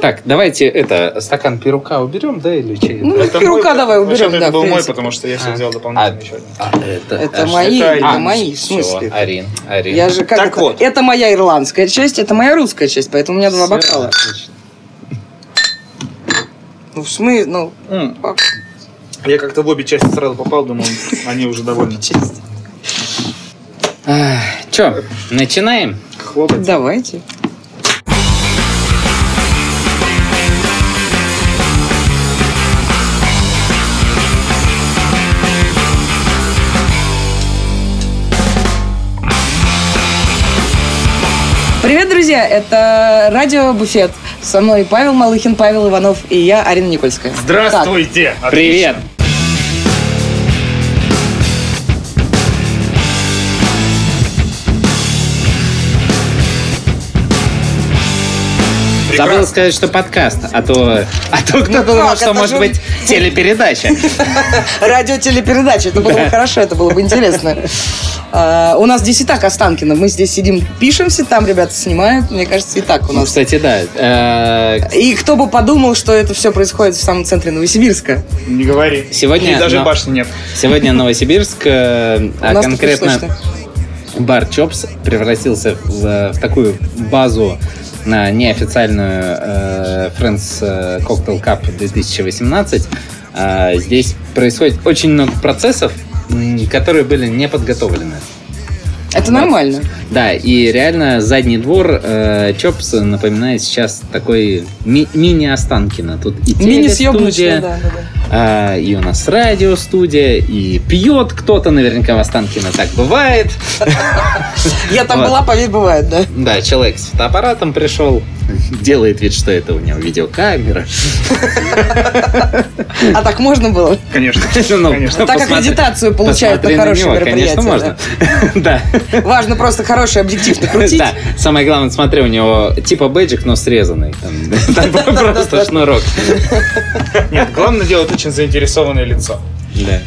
Так, давайте это стакан пирука уберем, да, или чай? Ну, Это пирука мой- давай уберем, да, Это был мой, потому что я себе А. взял дополнительно еще один. А, это, Это мои, это это Арин. мои, в смысле? Арин, Арин. Я же как Так это, вот. это моя ирландская часть, это моя русская часть, поэтому у меня два Всё, бокала. отлично. Ну, в смысле, ну, как Я как-то в обе части сразу попал, думал, они уже довольны. часть. Ах, Чё, начинаем? Хлопать. Давайте. Друзья! Это радио Буфет. Со мной Павел Малыхин, Павел Иванов и я, Арина Никольская. Здравствуйте! Привет! Прекрасно. Забыл сказать, что подкаст, а то, а то кто-то Ну думал, что может же- быть телепередача. Радиотелепередача. Это было бы хорошо, это было бы интересно. А, У нас здесь и так Останкино. Мы здесь сидим, пишемся, там ребята снимают. Мне кажется, и так у Ну, нас. кстати, да. Э, И кто бы подумал, что это все происходит в самом центре Новосибирска. Не говори. Сегодня- даже башни нет. Сегодня Новосибирск, э, а конкретно бар Чопс превратился в, в такую базу на неофициальную э, Friends э, Cocktail Cup 2018. А, здесь происходит очень много процессов, которые были не подготовлены. Это Да. нормально. Да, и реально задний двор э, Чопс напоминает сейчас такой ми- мини-Останкино. Тут и телестудия, да, да, да. А, и у нас радиостудия, и пьет кто-то наверняка в Останкино. Так бывает. Я там была, поверь, бывает, да. Да, человек с фотоаппаратом пришел, делает вид, что это у него видеокамера. А так можно было? Конечно. Ну. Так аккредитацию получают на хорошее мероприятие. Конечно, можно. Да. Важно просто хороший объектив накрутить. Да, самое главное, смотри, у него типа бэджик, но срезанный. Там просто шнурок. Нет, главное делать очень заинтересованное лицо. Да.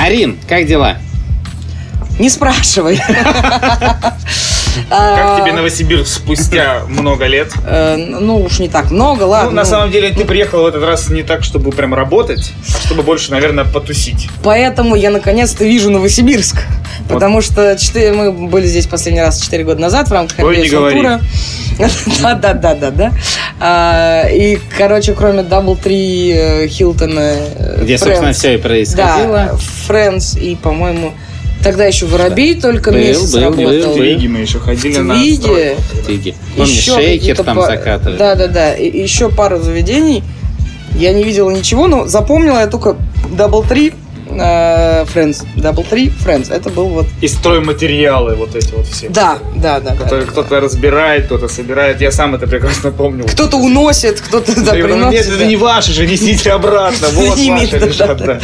Арин, как дела? Не спрашивай. Как тебе Новосибирск спустя много лет? Э, Ну, уж не так много, Ну, ладно. на ну. самом деле, ты приехал в этот раз не так, чтобы прям работать, а чтобы больше, наверное, потусить. Поэтому я наконец-то вижу Новосибирск. Потому что четыре- мы были здесь последний раз 4 года назад в рамках Ой, тура. Да, да, да, да, да. А, И, короче, кроме DoubleTree Hilton а, э, Где, собственно, Friends, все и Да, происходило. Friends и, по-моему, тогда еще Воробей только Был, месяц был, работал. был. Twiggy мы еще ходили на Twiggy. стройку. Twiggy. Помнишь, Еще шейкер там па- закатывали? Да, да, да. И еще пару заведений. Я не видела ничего, но запомнила я только Double Три э, Friends. Double Три Friends. Это был вот... И стройматериалы вот эти вот все. Да, да, да. да. Которые кто-то разбирает, кто-то собирает. Я сам это прекрасно помню. Кто-то уносит, кто-то да, Да, приносит. Нет, да. это не ваши же, несите обратно. Вот ваши да, лежат, да. да.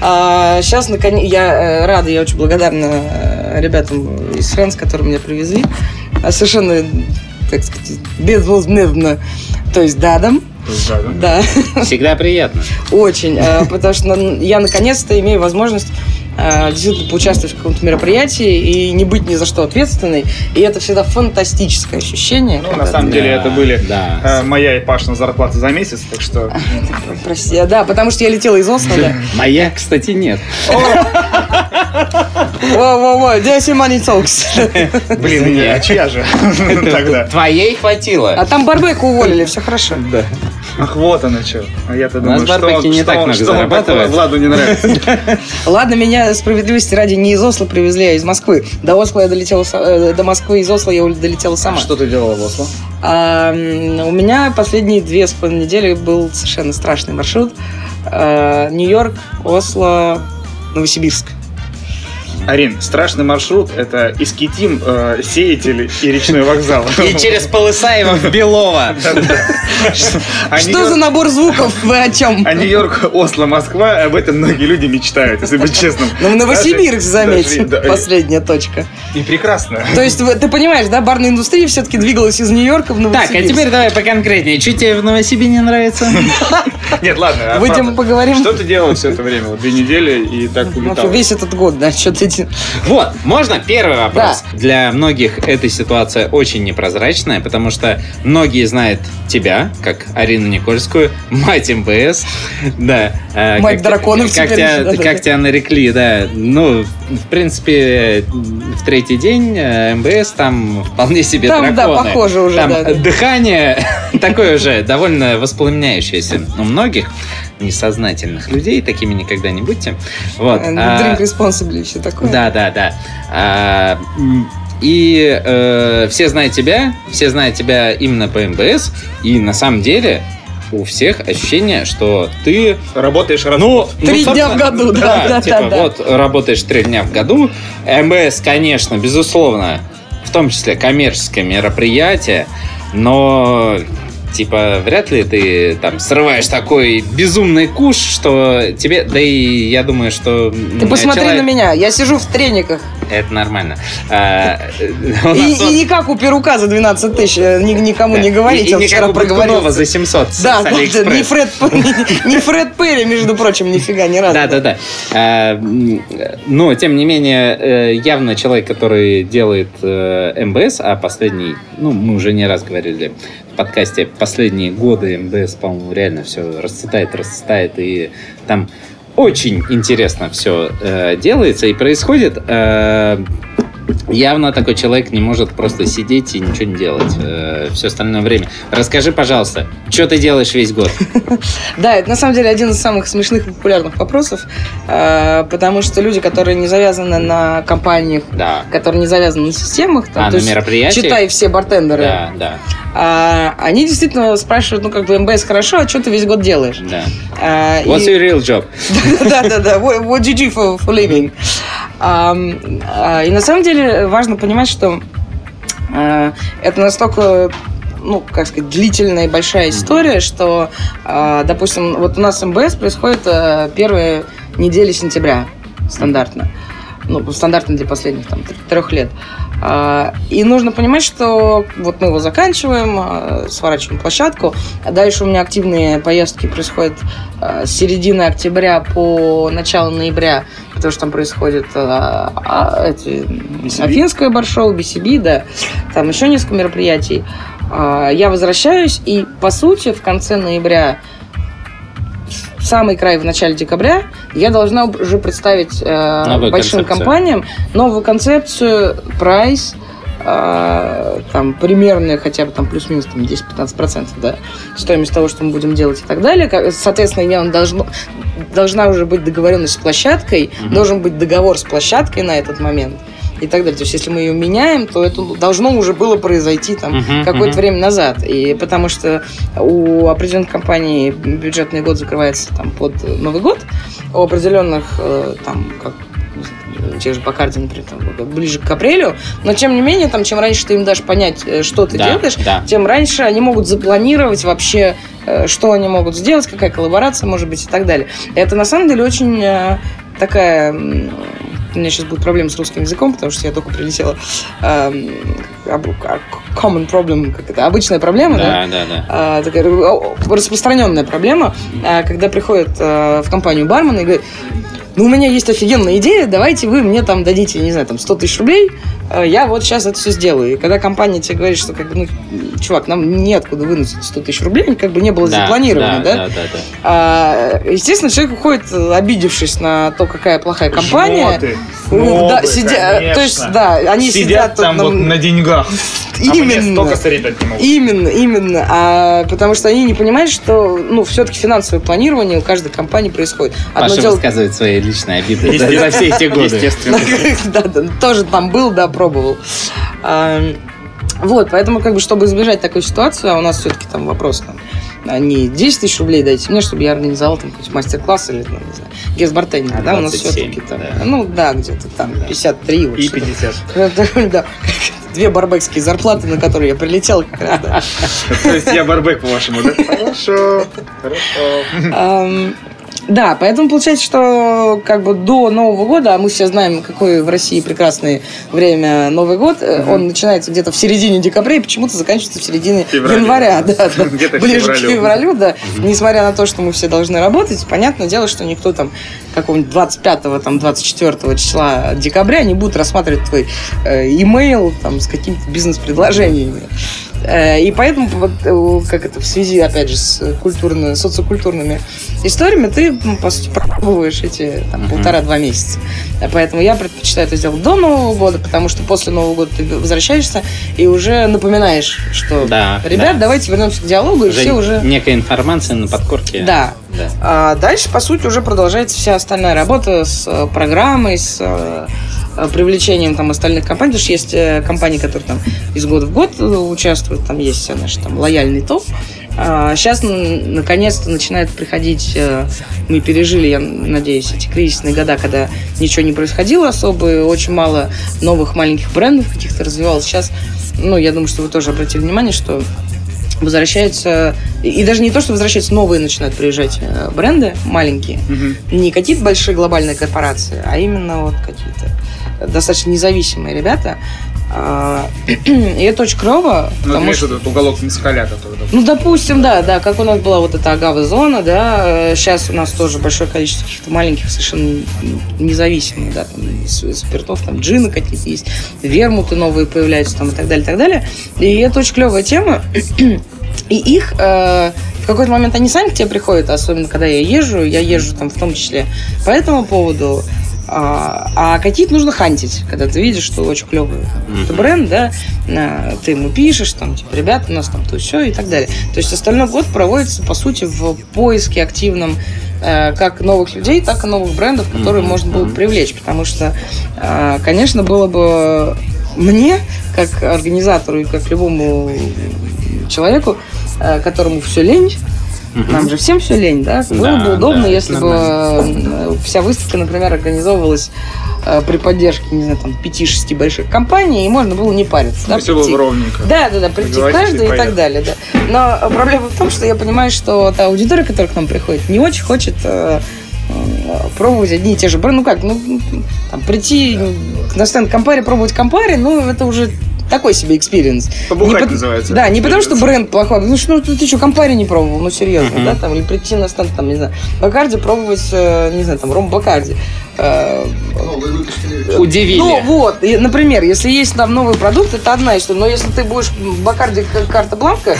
А, сейчас, наконец, я э, рада, я очень благодарна э, ребятам из Friends, которые меня привезли. А совершенно, так сказать, безвозмездно. То есть дадом. Да, да. Да. Всегда приятно. Очень, э, потому что н- я наконец-то имею возможность э, действительно поучаствовать в каком-то мероприятии и не быть ни за что ответственной. И это всегда фантастическое ощущение. Ну, на самом ты- деле, Да, это были да. э, моя и Пашина зарплата за месяц, так что... Прости, да, потому что я летела из Осло, да. Моя, кстати, нет. Во-во-во, dirty money talks. Блин, не, а чья же тогда? Твоей хватило. А там Барбеку уволили, все хорошо. Да. Ах, вот оно что. А я-то У нас думаю, что Барбеки он- не что так он- много что он такое зарабатывает. Владу не нравится. Ладно, меня справедливости ради не из Осло привезли, а из Москвы. До Осло я долетела, э, до Москвы из Осло я долетела сама. Что ты делала в Осло? А, у меня последние две с половиной недели был совершенно страшный маршрут. А, Нью-Йорк, Осло, Новосибирск. Арин, страшный маршрут – это Искитим, э, Сеятель и речной вокзал. И через Полысаева в Белово. А Что за набор звуков? Вы о чем? А Нью-Йорк, Осло, Москва, об этом многие люди мечтают, если быть честным. Ну, в Новосибирск, заметь, последняя точка. И прекрасно. То есть, ты понимаешь, да, барная индустрия все-таки двигалась из Нью-Йорка в Так, а Новосибирск. теперь давай поконкретнее. Что тебе в Новосибирске не нравится? Нет, ладно. а Выйдем, поговорим. Что ты делал все это время? Вот две недели и так Ну, улетал. весь этот год, да, что ты... Вот, можно первый вопрос? Для многих эта ситуация очень непрозрачная, потому что многие знают тебя, как Арину Никольскую, мать МБС, да. э, Мать как- драконов как теперь тебя, да-да-да. Как тебя нарекли, да. Ну, в принципе, в третий день э, МБС там вполне себе Там, да, драконы. похоже уже, Там да, да. дыхание такое же довольно воспламеняющееся у многих несознательных людей, такими никогда не будьте. Вот. э, а- Drink responsibly, все такое. да, да, да. А, и э, все знают тебя, все знают тебя именно по МБС, и на самом деле у всех ощущение, что ты, Работаешь раз ну, Три ну, дня в году, да, да, типа, да, да. вот работаешь три дня в году, МБС, конечно, безусловно, в том числе коммерческое мероприятие, но типа вряд ли ты там срываешь такой безумный куш, что тебе, да и я думаю, что Ты посмотри человек- на меня, я сижу в трениках. это нормально. А, И, нас он- и не как у перука за 12 тысяч, э, ни- никому не И, и он не как у за 700 с- Да, не Фред, не, не Перри, между прочим, нифига, ни разу. Да, да, да. Но, тем не менее, э, явно человек, который делает э, МБС, а последний, ну, мы уже не раз говорили подкасте, последние годы МБС, по-моему, реально все расцветает, расцветает, и там очень интересно все делается и происходит. Э, Явно такой человек не может просто сидеть и ничего не делать все остальное время. Расскажи, пожалуйста, что ты делаешь весь год? Да, это на самом деле один из самых смешных и популярных вопросов, э, потому что люди, которые не завязаны на компаниях, которые не завязаны на системах, там, А, то есть, читай все бартендеры, Да, да, а, они действительно спрашивают, ну, как бы, МБС хорошо, а что ты весь год делаешь? да. А, What's и- your real job? Да-да-да, what, what do you do for, for living? И на самом деле важно понимать, что а, это настолько ну, как сказать, длительная и большая история, что, а, допустим, вот у нас МБС происходит первые недели сентября стандартно. Ну, стандартно для последних там тр- трех лет. А, И нужно понимать, что вот мы его заканчиваем, а, сворачиваем площадку, дальше у меня активные поездки происходят а, с середины октября по начало ноября, потому что там происходит а, а, эти, Афинское баршоу, BCB, да, там еще несколько мероприятий. Я возвращаюсь, и, по сути, в конце ноября самый край в начале декабря я должна уже представить э, Новую большим концепцию. компаниям новую концепцию, прайс, э, там примерно хотя бы там плюс-минус там 10-15% да, стоимость того, что мы будем делать и так далее. Соответственно, я должно, должна уже быть договоренность с площадкой, Мгм. должен быть договор с площадкой на этот момент и так далее. То есть, если мы ее меняем, то это должно уже было произойти там Мгм, какое-то мгм. время назад. И потому что у определенных компаний бюджетный год закрывается там под Новый год, у определенных э, там как те же Бакарди, например, там, ближе к апрелю. Но тем не менее, там, чем раньше ты им дашь понять, э, что ты Да, делаешь, да. тем раньше они могут запланировать вообще, э, что они могут сделать, какая коллаборация может быть и так далее. Это на самом деле очень такая... У меня сейчас будет проблема с русским языком, потому что я только прилетела. эм, Common problem, как это, обычная проблема, да? Да, да, да. а, такая о, распространенная проблема, а, когда приходит а, в компанию бармен и говорит, ну, у меня есть офигенная идея, давайте вы мне там дадите, не знаю, там 100 тысяч рублей, я вот сейчас это все сделаю. И когда компания тебе говорит, что, как бы, ну, чувак, нам неоткуда вынуть эти 100 тысяч рублей, как бы не было Да, запланировано, да? да, да, да. А, естественно, человек уходит, обидевшись на то, какая плохая компания. Жмоты, Ну, да, снобы, сидя- то есть, да, они сидят, тут там на- вот на деньгах. А Именно. столько стареть дать не могут. Именно, именно. А, потому что они не понимают, что ну, все-таки финансовое планирование у каждой компании происходит. Одно Паша дело- высказывает свои личные обиды за все эти годы. Естественно. да, да, тоже там был, да, пробовал. А, вот, поэтому, как бы, чтобы избежать такой ситуации, а у нас все-таки там вопрос там, а не 10 тысяч рублей дайте мне, чтобы я организовал там какой-то мастер-класс или, ну, не знаю, Гесбартейн, А, да, у нас 27, все-таки там, да. ну да, где-то там 53. вот И что-то. 50. Да, две барбекские зарплаты, на которые я прилетел как раз, да. То есть я барбек, по-вашему, да? Хорошо. Хорошо. Да, поэтому получается, что как бы до Нового года, а мы все знаем, какое в России прекрасное время Новый год, э, он начинается где-то в середине декабря и почему-то заканчивается в середине Февраля. января. Да, да. Ближе к февралю. да. Несмотря на то, что мы все должны работать, понятное дело, что никто там какого-нибудь 25 там, 24 числа декабря не будет рассматривать твой э, имейл там, с какими-то бизнес-предложениями. Э, И поэтому, вот, э, как это, в связи, опять же, с культурно, социокультурными историями, ты, по сути, пробуешь эти там, полтора-два месяца. Э, Поэтому я предпочитаю это сделать до Нового года, потому что после Нового года ты возвращаешься и уже напоминаешь, что, Да, ребят, да. давайте вернемся к диалогу, и все уже... некая информация на подкорке. Да. Да. А дальше, по сути, уже продолжается вся остальная работа с э, программой, с э, э, привлечением там остальных компаний, потому что есть э, компании, которые там из года в год э, участвуют, там есть э, наш там лояльный топ. сейчас, наконец-то, начинает приходить, э, мы пережили, я надеюсь, эти кризисные года, когда ничего не происходило особо, очень мало новых маленьких брендов каких-то развивалось. Сейчас, ну, я думаю, что вы тоже обратили внимание, что возвращаются, и даже не то, что возвращаются, новые начинают приезжать э, бренды маленькие, Мгм. не какие-то большие глобальные корпорации, а именно вот какие-то достаточно независимые ребята. А, И это очень клево, Ну, потому что этот уголок Мискаля, который... ну, допустим, да, да, как у нас была вот эта агава-зона, да, сейчас у нас тоже большое количество каких-то маленьких, совершенно независимых, да, там, спиртов, там, джины какие-то есть, вермуты новые появляются, там, и так далее, и так далее. И это очень клевая тема. И их э, в какой-то момент они сами к тебе приходят, особенно когда я езжу, я езжу там в том числе по этому поводу, а, а какие-то нужно хантить, когда ты видишь, что очень клевый Мгм. бренд, да, а, ты ему пишешь, там, типа, ребята, у нас там то все и так далее. То есть остальной год проводится, по сути, в поиске активном э, как новых людей, так и новых брендов, которые Мгм, можно было привлечь. Потому что, э, конечно, было бы мне, как организатору и как любому человеку, э, которому все лень, Нам же всем все лень, да? Было Да, бы удобно, да, если это бы э, вся выставка, например, организовывалась э, при поддержке, не знаю, там, 5-6 больших компаний, и можно было не париться. Да, Все было прийти. бы ровненько. Да, да, да, прийти Договоритесь каждый и и так далее, да. Но проблема в том, что я понимаю, что та аудитория, которая к нам приходит, не очень хочет э, пробовать одни и те же бренды. Ну как, ну, там, прийти на стенд Campari, пробовать Campari, ну, это уже такой себе experience. Побухать Не по- называется. Да, не потому что бренд плохой, ну что, ну, ты что, Campari не пробовал, ну серьезно, Мгм. да, там, или прийти на стенд, там, не знаю, Бакарди пробовать, э, не знаю, там, Ром Бакарди. Э, Удивили. ну вот, и, например, если есть там новый продукт, это одна история. Но если ты будешь в Bacardi Carta Blanca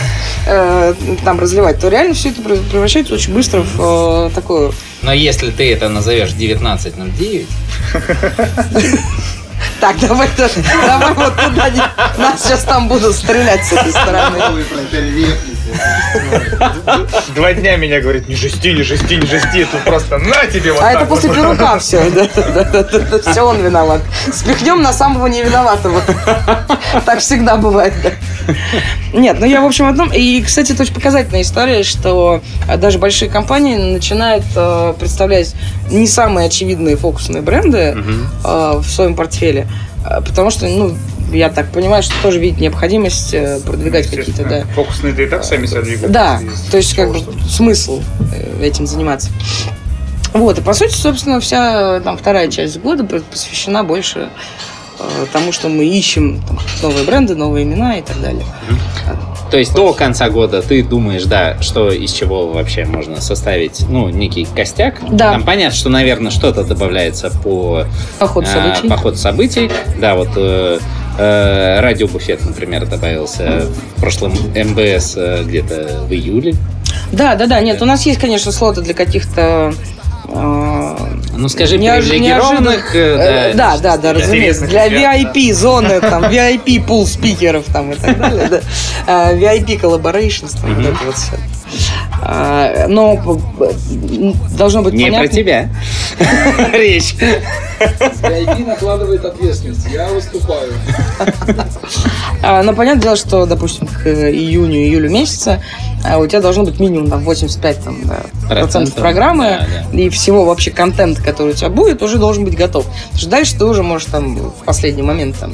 э, там разливать, то реально все это прев- превращается очень быстро в э, такую. Но если ты это назовешь 1909, Так, давай, да, давай вот туда. Нас сейчас там будут стрелять с этой стороны. Два дня меня говорит, не жести, не жести, не жести. Тут просто на тебе вот А это после пирука все. Все он виноват. Спихнем на самого невиноватого. Так всегда бывает. да. Нет, ну я, в общем, одном... И, кстати, это очень показательная история, что э, даже большие компании начинают э, представлять не самые очевидные фокусные бренды э, в своем портфеле, потому что, ну, я так понимаю, что тоже видит необходимость э, продвигать какие-то, да. Фокусные-то и так сами себя двигают. да, то есть как бы смысл э, этим заниматься. Вот, и по сути, собственно, вся там вторая часть года посвящена больше э, тому, что мы ищем там, новые бренды, новые имена и так далее. То есть до конца года ты думаешь, да, что из чего вообще можно составить, ну, некий костяк. Да. Там понятно, что, наверное, что-то добавляется по, По ходу э, событий. по ходу событий. Да, вот э, э, радиобуфет, например, добавился в прошлом МБС э, где-то в июле. Да, да, да. Нет, у нас есть, конечно, слоты для каких-то э, Ну, скажи, неож- привилегированных... э, Э, Да, да, да, разумеется. Для ребят, VIP зоны, там, VIP пул спикеров там и так далее, да. VIP collaborations, там, вот Мгм. это вот все. А, Но должно быть Не про понятно. тебя. Речь. VIP накладывает ответственность. Я выступаю. А, Но понятное дело, что, допустим, к июню-июлю месяца а у тебя должно быть минимум там, 85 там, да, процентов программы да, и всего вообще контента, который у тебя будет, уже должен быть готов. Потому что дальше ты уже можешь там в последний момент там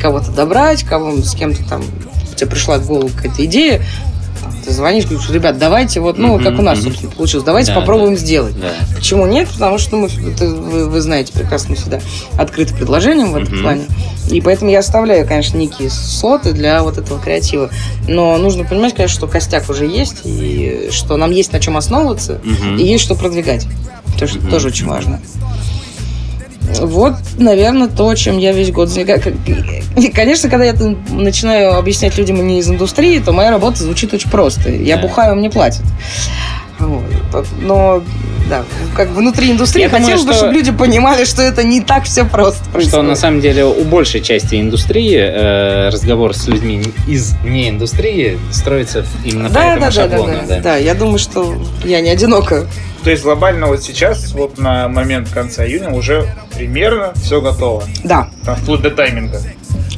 кого-то добрать, кого с кем-то там тебе пришла в голову какая-то идея, ты звонишь, говоришь, ребят, давайте вот, ну, как у нас, собственно, получилось, давайте Да, попробуем да. сделать. Да. Почему нет? Потому что мы, это вы, вы знаете прекрасно, всегда открыты предложениям в этом плане. И поэтому я оставляю, конечно, некие слоты для вот этого креатива. Но нужно понимать, конечно, что костяк уже есть, и что нам есть на чем основываться, и есть что продвигать. То, что Мгм. тоже очень важно. Вот, наверное, то, чем я весь год занимаюсь. И, Конечно, когда я начинаю объяснять людям не из индустрии, то моя работа звучит очень просто. Я бухаю, мне платят. Вот. Но, да, как внутри индустрии Я думаю, хотелось бы, что- чтобы люди понимали, что это не так все просто Что происходит. на самом деле у большей части индустрии э, разговор с людьми из не индустрии строится именно по да, этому да, да, да, шаблону. да, да. Я думаю, что я не одинока. То есть глобально вот сейчас, вот на момент конца июня уже примерно все готово. Да, Там вплоть до тайминга.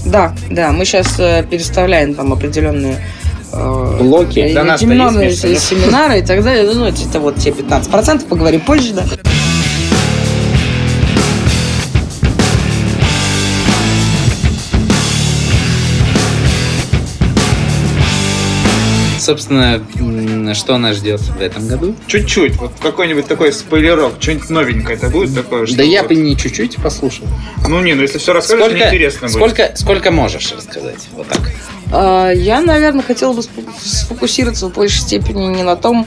да, да. Мы сейчас переставляем там определенные э, Блоки. э, Для место, нет? семинары и так далее. Ну, это вот те 15%, поговорим позже, да. Собственно, что нас ждет в этом году? Чуть-чуть, вот какой-нибудь такой спойлерок, что-нибудь новенькое это будет такое? что Да я вот- бы не чуть-чуть послушал. Ну не, ну если все расскажешь, мне интересно будет. сколько, сколько можешь рассказать? Вот так. А, Я, наверное, хотела бы сфокусироваться в большей степени не на том,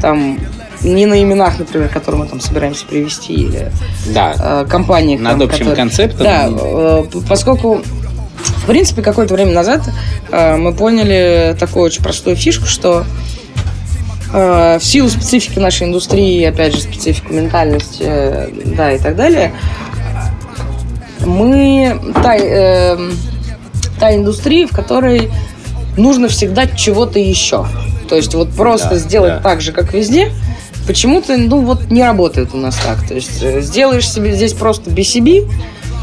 там, не на именах, например, которые мы там собираемся привести, или Да. э, компаниях. Над там, общим которые- концептом. Да, э, поскольку, в принципе, какое-то время назад э, мы поняли такую очень простую фишку, что э, в силу специфики нашей индустрии, опять же, специфику ментальности, э, да, и так далее, мы та, э, та индустрия, в которой нужно всегда чего-то еще. То есть вот просто Да, сделать да. так же, как везде, почему-то, ну вот не работает у нас так. То есть э, сделаешь себе здесь просто BCB,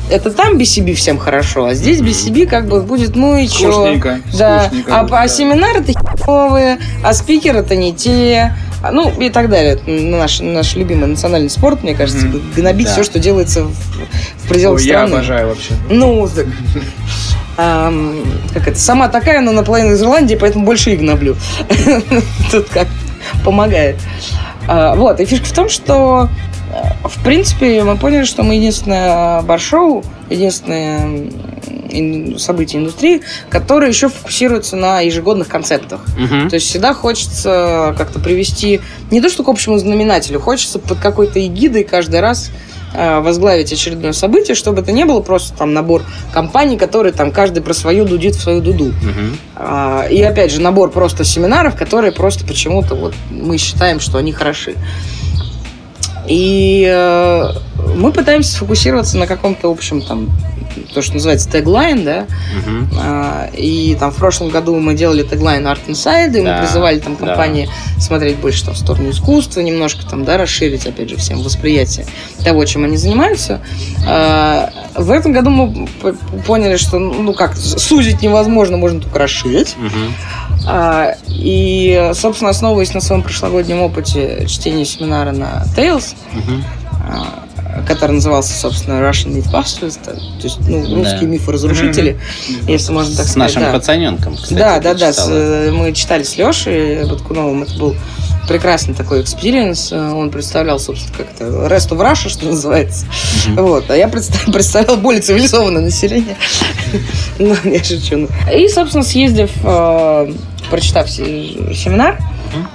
это там BCB всем хорошо, а здесь BCB как бы будет, ну и чё. Скучненько, Да, скучненько а, будет, а да. семинары-то херовые, а спикеры-то не те, а, ну и так далее. Это Наш, наш любимый национальный спорт, мне кажется, Мгм. гнобить Да. все, что делается в, в пределах Ой, я страны. обожаю вообще. Ну, так, ам, как это, сама такая, но наполовину из Ирландии, поэтому больше и гноблю. Тут как помогает. А, Вот, и фишка в том, что э, в принципе мы поняли, что мы единственное бар-шоу, единственное событие индустрии, которое еще фокусируется на ежегодных концептах. Мгм. То есть всегда хочется как-то привести не то что к общему знаменателю, хочется под какой-то эгидой каждый раз возглавить очередное событие, чтобы это не было просто там набор компаний, которые там каждый про свою дудит в свою дуду. А, И опять же набор просто семинаров, которые просто почему-то вот мы считаем, что они хороши. И э, мы пытаемся сфокусироваться на каком-то общем там то, что называется теглайн, да, Мгм. а, И там в прошлом году мы делали теглайн Art Inside, и Да, мы призывали там да. компании смотреть больше там, в сторону искусства, немножко там, да, расширить, опять же, всем восприятие того, чем они занимаются. А, В этом году мы поняли, что, ну как, сузить невозможно, можно только расширить. Мгм. А, И, собственно, основываясь на своем прошлогоднем опыте чтения семинара на Tales, Мгм. Который назывался, собственно, Russian Mythbusters, то есть ну, Да. русские мифы-разрушители, если можно так С сказать. нашим да. пацаненком, кстати. Да, да, да. с, э, мы читали с Лешей Баткуновым. Это был прекрасный такой experience. Э, Он представлял, собственно, как это Rest of Russia, что называется. Мгм. Вот. А я представ- представлял более цивилизованное население. Ну, я шучу. И, собственно, съездив, э, прочитав се- семинар,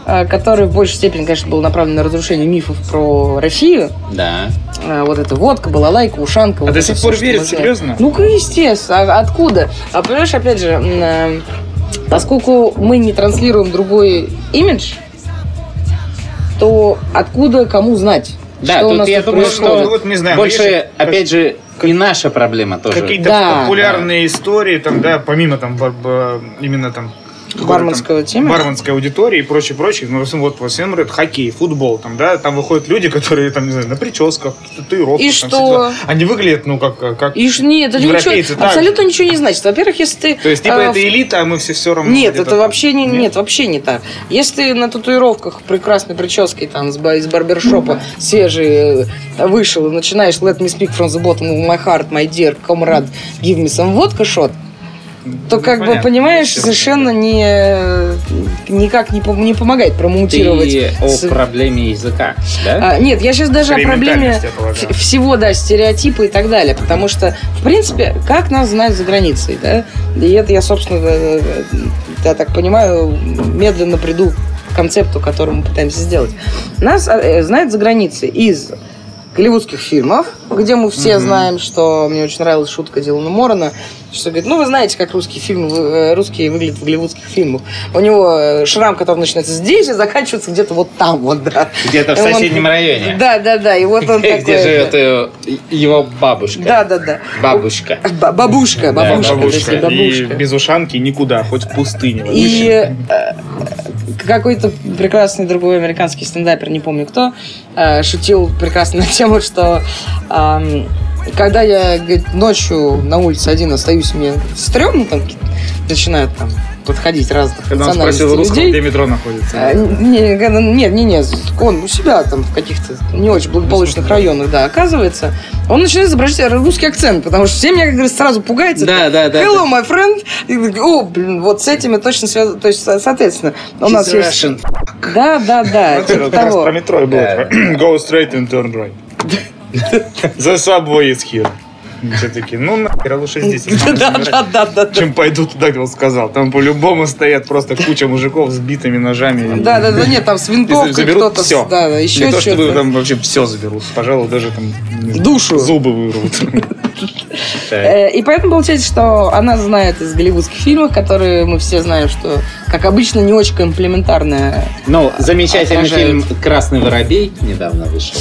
э, который в большей степени, конечно, был направлен на разрушение мифов про Россию. Да. Э, Вот это водка, балалайка, ушанка. А вот до сих пор знаем. серьезно? Ну, естественно. А откуда? А понимаешь, опять же, э, поскольку мы не транслируем другой имидж, то откуда кому знать? Да, что у тут нас я тут думаю, происходит? что вот не знаю, больше, есть как- опять же, и наша проблема тоже. Какие-то Да, популярные истории, там, да, помимо там именно там Барменского там темы? барменской аудитории и прочее, прочее. Ну, вот, в основном это хоккей, футбол, там, да, там выходят люди, которые, там, не знаю, на прическах, татуировках. И там, что? Они выглядят, ну, как, как И нет, это европейцы ничего, так абсолютно ничего не значит. Во-первых, если ты... То есть, типа, э, это элита, а мы все все равно. Нет, это вообще не, нет? вообще не так. Если ты на татуировках прекрасной прической там с из барбершопа свежий э, вышел и начинаешь Let me speak from the bottom of my heart, my dear comrade, give me some vodka shot, то Ну, как бы, понятно, понимаешь, естественно. совершенно не, никак не, пом- не помогает промоутировать. Ты о с- проблеме языка, да? А, нет, я сейчас даже о проблеме всего, да, стереотипы и так далее. Потому что, в принципе, как нас знают за границей, да? И это я, собственно, э, э, я так понимаю, медленно приду к концепту, который мы пытаемся сделать. Нас э, знают за границей из голливудских фильмов, где мы все знаем, что мне очень нравилась шутка Дилана Морона, что говорит, ну вы знаете, как русские фильмы, вы- э, русские выглядят в голливудских фильмах. У него э, шрам, который начинается здесь и заканчивается где-то вот там вот, да. Где-то в И он- соседнем районе. Да, да, да. И вот он такой. Где живет его бабушка. Да, да, да. Бабушка. Ба- Бабушка, Да, бабушка, И без ушанки никуда, хоть в пустыне. И э, какой-то прекрасный другой американский стендапер, не помню кто, шутил прекрасно на тему, что когда я говорит, ночью на улице один остаюсь, мне стрёмно, там начинают там подходить разных Когда он спросил русского, людей. где метро находится. А, Не, нет, не, не, он у себя там в каких-то не очень благополучных районах, да, оказывается, он начинает изображать русский акцент, потому что все меня, как говорится, сразу пугается. Да, да, да. Hello, my friend. И О, блин, вот с этими точно связано. То есть, со- соответственно, у нас She's есть... Russian. Да, да, да, Вот типа про метро было. Да. Go straight and turn right. The subway is here. Все таки ну нахер, а лучше здесь останусь чем пойду туда, где он сказал. Там по-любому стоят просто куча мужиков с битыми ножами. Да, да, да, нет, там с винтовкой кто-то... все. Да, да, еще то, что-то. там вообще все заберут. Пожалуй, даже там Душу. Зубы вырвут. Э, И поэтому получается, что она знает из голливудских фильмов, которые мы все знаем, что, как обычно, не очень комплементарная. Ну, замечательный Отражает. фильм «Красный воробей» недавно вышел.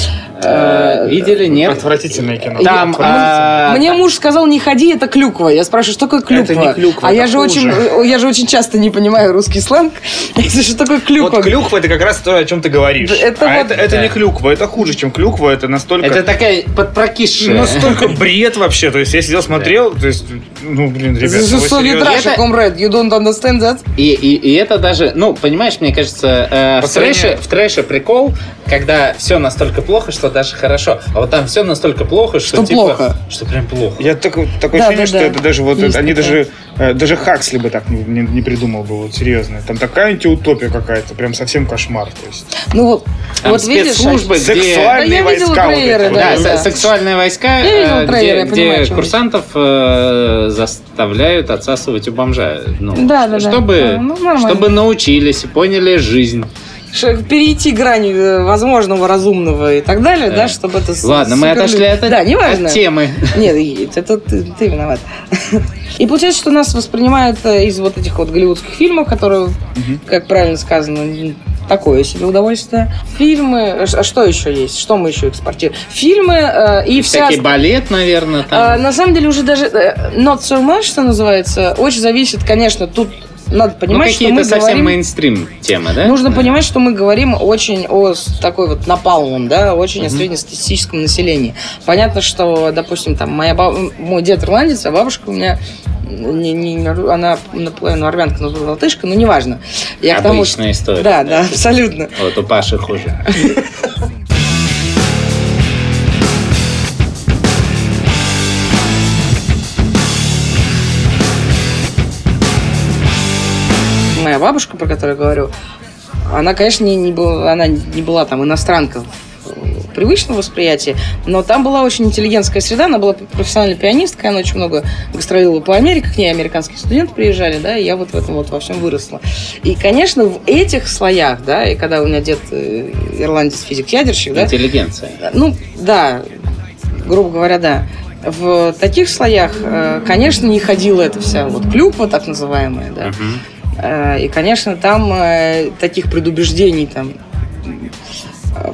Э, Э, Видели? Нет? Отвратительное кино. Там, а, Мне муж сказал, не ходи, это клюква. Я спрашиваю, что такое клюква? Это не клюква, а я же очень, я же очень часто не понимаю русский сленг. Что такое клюква? Вот клюква это как раз то, о чем ты говоришь. Это а вот- это, это Да. не клюква, это хуже, чем клюква, это настолько. Это такая подпрокисшая. настолько бред вообще. То есть я сидел, смотрел, то есть, ну, блин, ребята, This вы is Это- comrade. You don't understand that? И, и, и это даже, ну, понимаешь, мне кажется, э, в, трэше, в трэше прикол, когда все настолько плохо, что даже хорошо. А вот там все настолько плохо, что, Что типа, плохо. что прям плохо. Я такое, такое Да, ощущение, да, что да. это даже вот Есть они такое. даже даже Хаксли бы так не, не- не придумал бы, вот серьезно. Там такая антиутопия какая-то, прям совсем кошмар. То есть. Ну вот, Там вот видишь, где... Сексуальные Да видела войска. вот трейлеры, вот. Да, да, да. сексуальные войска, Я видела э, трейлер, я где, понимаю, где курсантов э, заставляют отсасывать у бомжа. Ну, Да, да, да. чтобы, А, ну, нормально. чтобы научились и поняли жизнь. Перейти грань э, возможного, разумного и так далее, Да. да, чтобы это... Ладно, мы отошли от, Да, неважно. от темы. Нет, и- это ты, ты виноват. И получается, что нас воспринимают э, из вот этих вот голливудских фильмов, которые, как правильно сказано, такое себе удовольствие. Фильмы, а что еще есть? Что мы еще экспортируем? Фильмы э, и вся... Всякий балет, наверное, там. А, на самом деле уже даже э, not so much, что называется, очень зависит, конечно, тут надо ну, понимать, что какие-то мы совсем говорим... мейнстрим темы, да? Нужно Да. понимать, что мы говорим очень о такой вот напалмом, да, очень о среднестатистическом населении. Понятно, что, допустим, там моя баб- мой дед ирландец, а бабушка у меня не, не- она наполовину армянка, но латышка, но неважно. Я к тому, что- Обычная история. Да, да, абсолютно. Вот у Паши хуже. Моя бабушка, про которую я говорю, она, конечно, не, не была, она не была там иностранка в привычном восприятии, но там была очень интеллигентская среда, она была профессиональной пианисткой, она очень много гастролила по Америке, к ней американские студенты приезжали, да, и я вот в этом вот во всем выросла. И, конечно, в этих слоях, да, и когда у меня дед э, ирландец, физик-ядерщик, да, Интеллигенция. ну, да, грубо говоря, да. В таких слоях, э, конечно, не ходила эта вся вот клюква, так называемая, да. Мгм. Э, И, конечно, там э, таких предубеждений там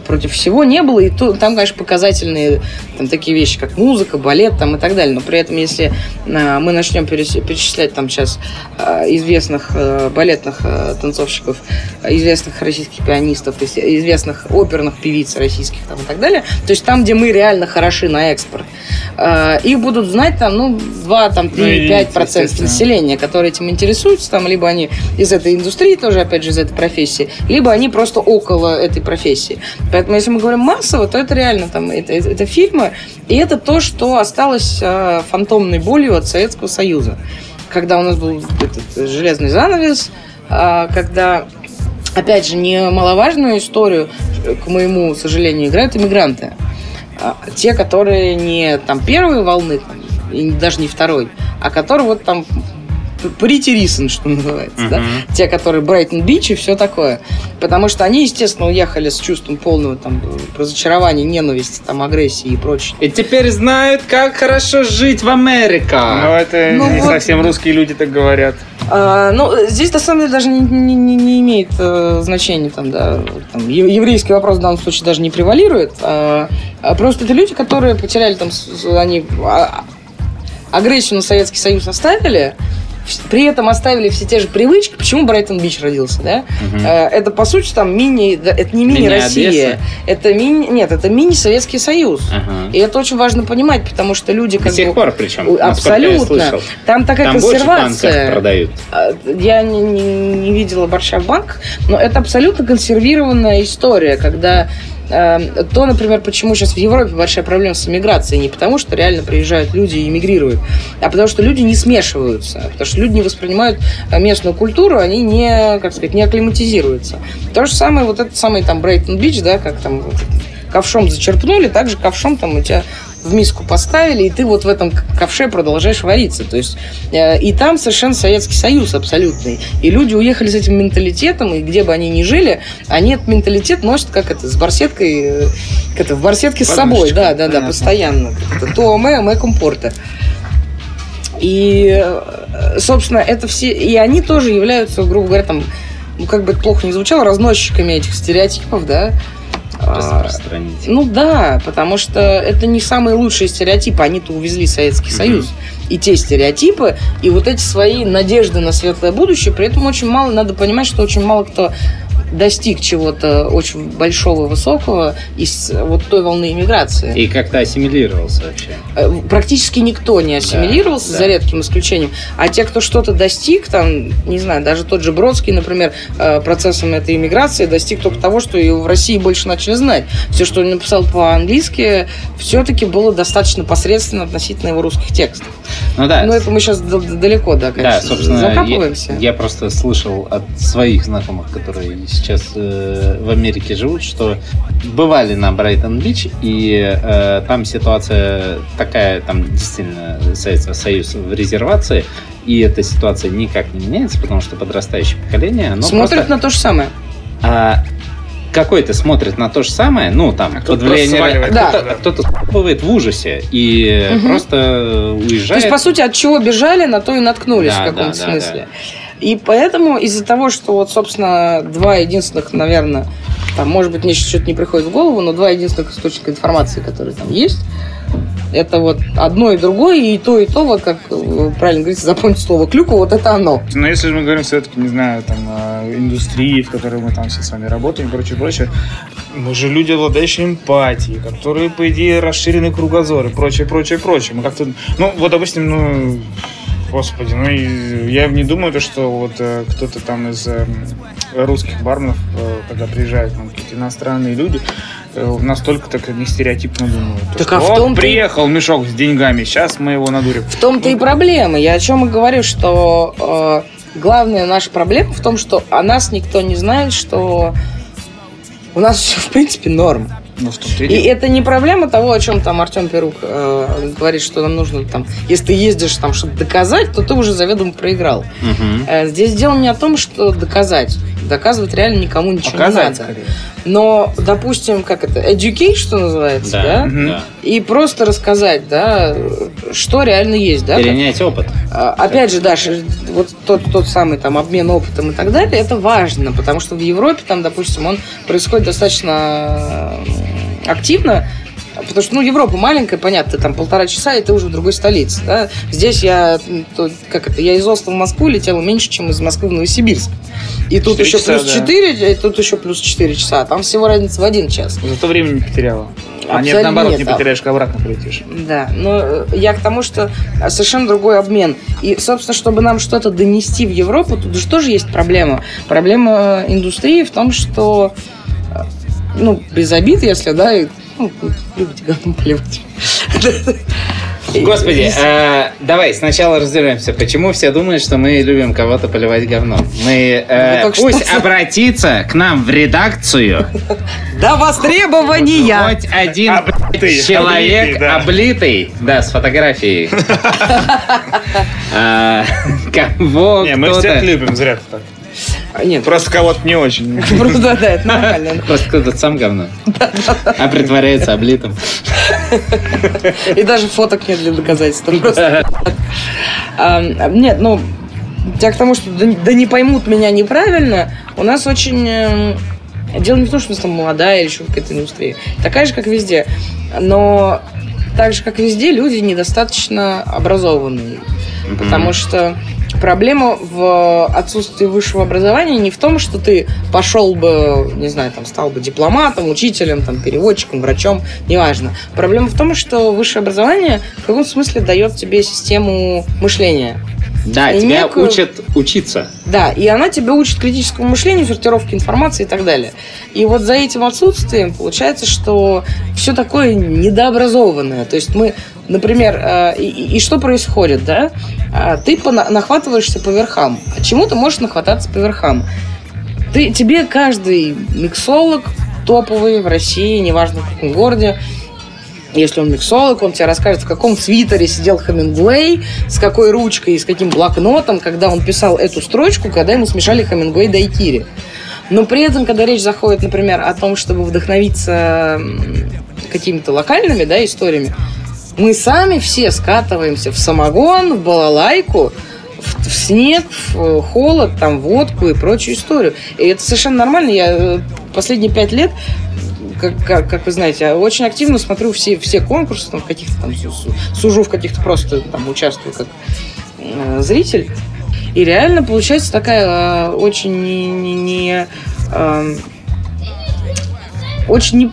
против всего не было. И то, там, конечно, показательные там, такие вещи, как музыка, балет там, и так далее. Но при этом, если э, мы начнем перечислять там сейчас э, известных э, балетных э, танцовщиков, известных российских пианистов, ис- известных оперных певиц российских там, и так далее, то есть там, где мы реально хороши на экспорт, их будут знать там, ну, 2, там, 3, Ну, единицы, 5 процентов естественно. населения, которые этим интересуются, там, либо они из этой индустрии тоже, опять же, из этой профессии, либо они просто около этой профессии. Поэтому, если мы говорим массово, то это реально там, это, это- это фильмы, и это то, что осталось э, фантомной болью от Советского Союза. Когда у нас был этот железный занавес, а, когда опять же, немаловажную историю, к моему сожалению, играют иммигранты. А, Те, которые не там первой волны, и даже не второй, а которые вот там pretty recent, что называется, да? Мгм. Те, которые Брайтон Бич и все такое. Потому что они, естественно, уехали с чувством полного там разочарования, ненависти, там, агрессии и прочее. И теперь знают, как хорошо жить в Ну, Америке. это Ну, не вот. совсем русские люди так говорят. А, ну, здесь на самом деле даже не, не- не- не имеет э, значения, там, да, там, еврейский вопрос в данном случае даже не превалирует. а, а просто это люди, которые потеряли там, они а, агрессию на Советский Союз оставили, при этом оставили все те же привычки. Почему Брайтон Бич родился, да? Э, Это, по сути, там мини... Это не мини-Россия. Это мини... Нет, это мини-Советский Союз. Ага. И это очень важно понимать, потому что люди До как сих бы... пор причем, насколько я Абсолютно. слышал. Там такая Там консервация. продают. А, Я не, не- не видела борща в банках, но это абсолютно консервированная история, когда то, например, почему сейчас в Европе большая проблема с иммиграцией, не потому что реально приезжают люди и эмигрируют, а потому что люди не смешиваются, потому что люди не воспринимают э, местную культуру, они не, как сказать, не акклиматизируются. То же самое, вот этот самый там Брейтон Бич, да, как там ковшом зачерпнули, так же ковшом там у тебя в миску поставили, и ты вот в этом ковше продолжаешь вариться. То есть э, и там совершенно Советский Союз абсолютный. И люди уехали с этим менталитетом, и где бы они ни жили, они этот менталитет носят как это, с барсеткой, э, как это, в барсетке с собой, да, да, да, понятно. постоянно. То ме, ме компорта. И, э, собственно, это все, и они тоже являются, грубо говоря, там, ну, как бы это плохо не звучало, разносчиками этих стереотипов, да. А, Распространитель. ну да, потому что это не самые лучшие стереотипы, они-то увезли Советский Союз. И те стереотипы, и вот эти свои надежды на светлое будущее, при этом очень мало, надо понимать, что очень мало кто достиг чего-то очень большого, высокого из вот той волны иммиграции. И как-то ассимилировался вообще. Э, Практически никто не ассимилировался, Да, за редким исключением. А те, кто что-то достиг, там, не знаю, даже тот же Бродский, например, э, процессом этой иммиграции достиг только того, что его в России больше начали знать. Все, что он написал по-английски, все-таки было достаточно посредственно относительно его русских текстов. Ну да. Но это мы сейчас далеко, да, Да, конечно, собственно, закапываемся. я, я просто слышал от своих знакомых, которые сейчас э, в Америке живут, что бывали на Брайтон-Бич, и э, там ситуация такая, там действительно Союз в резервации, и эта ситуация никак не меняется, потому что подрастающее поколение, оно Смотрят просто... на то же самое. а, какой-то смотрит на то же самое, ну, там, А под кто-то влиянием... сваливает. Да. Кто-то, кто-то бывает в ужасе и Мгм. просто То уезжает. есть, по сути, от чего бежали, на то и наткнулись Да, в каком-то да, да, смысле. И поэтому из-за того, что вот, собственно, два единственных, наверное, там, может быть, мне сейчас что-то не приходит в голову, но два единственных источника информации, которые там есть, это вот одно и другое, и то, и то, как э, правильно говорится, запомните слово клюква, вот это оно. Но если же мы говорим все-таки, не знаю, там, о индустрии, в которой мы там все с вами работаем и прочее, мы же люди, обладающие эмпатией, которые, по идее, расширены кругозор и прочее, прочее, прочее. Мы как-то, ну, вот, допустим, ну, господи, ну, я не думаю, то, что вот э, кто-то там из э, русских барменов, э, когда приезжают там какие-то иностранные люди, э, настолько так не стереотипно думают. То, Так что а в и- приехал мешок с деньгами, сейчас мы его надурим. В том-то и проблема. Я о чем и говорю, что э, главная наша проблема в том, что о нас никто не знает, что у нас все, в принципе, норм. Ну, и И это не проблема того, о чем там Артем Перук э, говорит, что нам нужно там, если ты ездишь там что-то доказать, то ты уже заведомо проиграл. Мгм. Э, Здесь дело не о том, что доказать. Доказывать реально никому ничего Показать не надо. скорее. Но, допустим, как это, educate, что называется, да? Да, да. И просто рассказать, да, что реально есть, да? Перенять опыт. А, Опять же, Даша, вот тот, тот самый там обмен опытом и так далее, это важно, потому что в Европе там, допустим, он происходит достаточно активно, потому что, ну, Европа маленькая, понятно, там полтора часа, и ты уже в другой столице, да. Здесь я, то, как это, я из Осло в Москву летела меньше, чем из Москвы в Новосибирск. И тут еще часа, плюс да. 4, и тут еще плюс 4 часа, а там всего разница в один час. Зато времени не потеряла. А нет, Абсолютно наоборот, не нет, а- потеряешь, обратно прилетишь. Да, но э, я к тому, что совершенно другой обмен. И, собственно, чтобы нам что-то донести в Европу, тут же тоже есть проблема. Проблема э, индустрии в том, что, э, ну, без обид, если, да, ну, любите говном поливать. Господи, э, давай сначала разберемся, почему все думают, что мы любим кого-то поливать говном. Мы э, только пусть что- обратится к нам в редакцию До востребования! хоть один Облитый, человек облитый, да. облитый, да, с фотографией. А, Кого Не, мы всех любим, зря так. А, Нет, Просто кого-то не очень. просто да, да, это нормально. Просто кто-то сам говно. А притворяется облитым. И даже фоток нет для доказательства. Просто. Нет, ну, я к тому, что да, да не поймут меня неправильно, у нас очень... эм, Дело не в том, что у нас там молодая или еще какая-то индустрия. Такая же, как везде. Но так же, как везде, люди недостаточно образованные. Потому что проблема в отсутствии высшего образования не в том, что ты пошел бы, не знаю, там, стал бы дипломатом, учителем, там, переводчиком, врачом, неважно. Проблема в том, что высшее образование в каком смысле дает тебе систему мышления. Да, И тебя некую- учат учиться. Да, и она тебя учит критическому мышлению, сортировке информации и так далее. И вот за этим отсутствием получается, что все такое недообразованное. То есть мы, например, э, и, и- что происходит, да? А, Ты нахватываешься по верхам. А чему ты можешь нахвататься по верхам? Ты, тебе каждый миксолог топовый в России, неважно в каком городе, если он миксолог, он тебе расскажет, в каком свитере сидел Хемингуэй, с какой ручкой и с каким блокнотом, когда он писал эту строчку, когда ему смешали Хемингуэй Дайкири. Но при этом, когда речь заходит, например, о том, чтобы вдохновиться какими-то локальными да, историями, мы сами все скатываемся в самогон, в балалайку, в, в снег, в э, холод, там, водку и прочую историю. И это совершенно нормально. Я э, последние пять лет как, как, как вы знаете, очень активно смотрю все, все конкурсы, там, каких-то там су- су- сужу в каких-то просто там участвую как э, зритель. И реально получается такая э, очень не, не- не, э, очень не,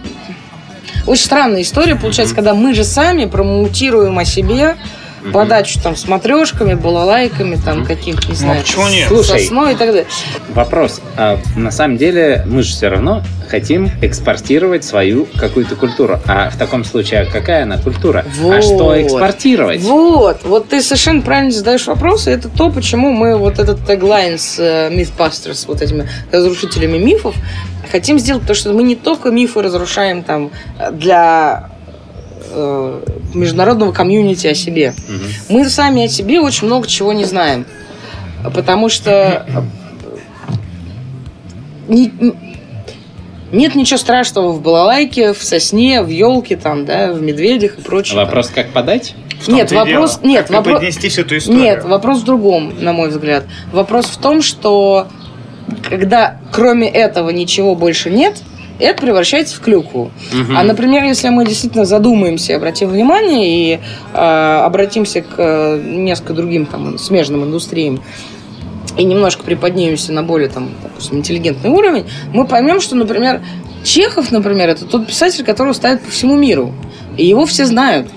очень странная история получается, когда мы же сами промоутируем о себе подачу там с матрешками, балалайками, там каким-то, не знаю, почему нет? Слушай. сосной и так далее. Вопрос. А, на самом деле мы же все равно хотим экспортировать свою какую-то культуру. А в таком случае, а какая она культура? А Вот. что экспортировать? Вот, вот ты совершенно правильно задаешь вопрос, и это то, почему мы вот этот теглайн с э, Mythbusters, вот этими разрушителями мифов, хотим сделать, потому что мы не только мифы разрушаем там для э, международного комьюнити о себе. Мгм. Мы сами о себе очень много чего не знаем. Потому что э, не- нет ничего страшного в балалайке, в сосне, в елке, там, да, в медведях и прочее. Вопрос, как подать? В Нет, вопрос- дело. нет, вопрос- поднести всю эту историю. Нет, вопрос в другом, на мой взгляд. Вопрос в том, что когда кроме этого ничего больше нет, это превращается в клюкву. Мгм. А, например, если мы действительно задумаемся, обратим внимание и э, обратимся к э, несколько другим там смежным индустриям и немножко приподнимемся на более там, допустим, интеллигентный уровень, мы поймем, что, например, Чехов, например, это тот писатель, которого ставят по всему миру. И его все знают.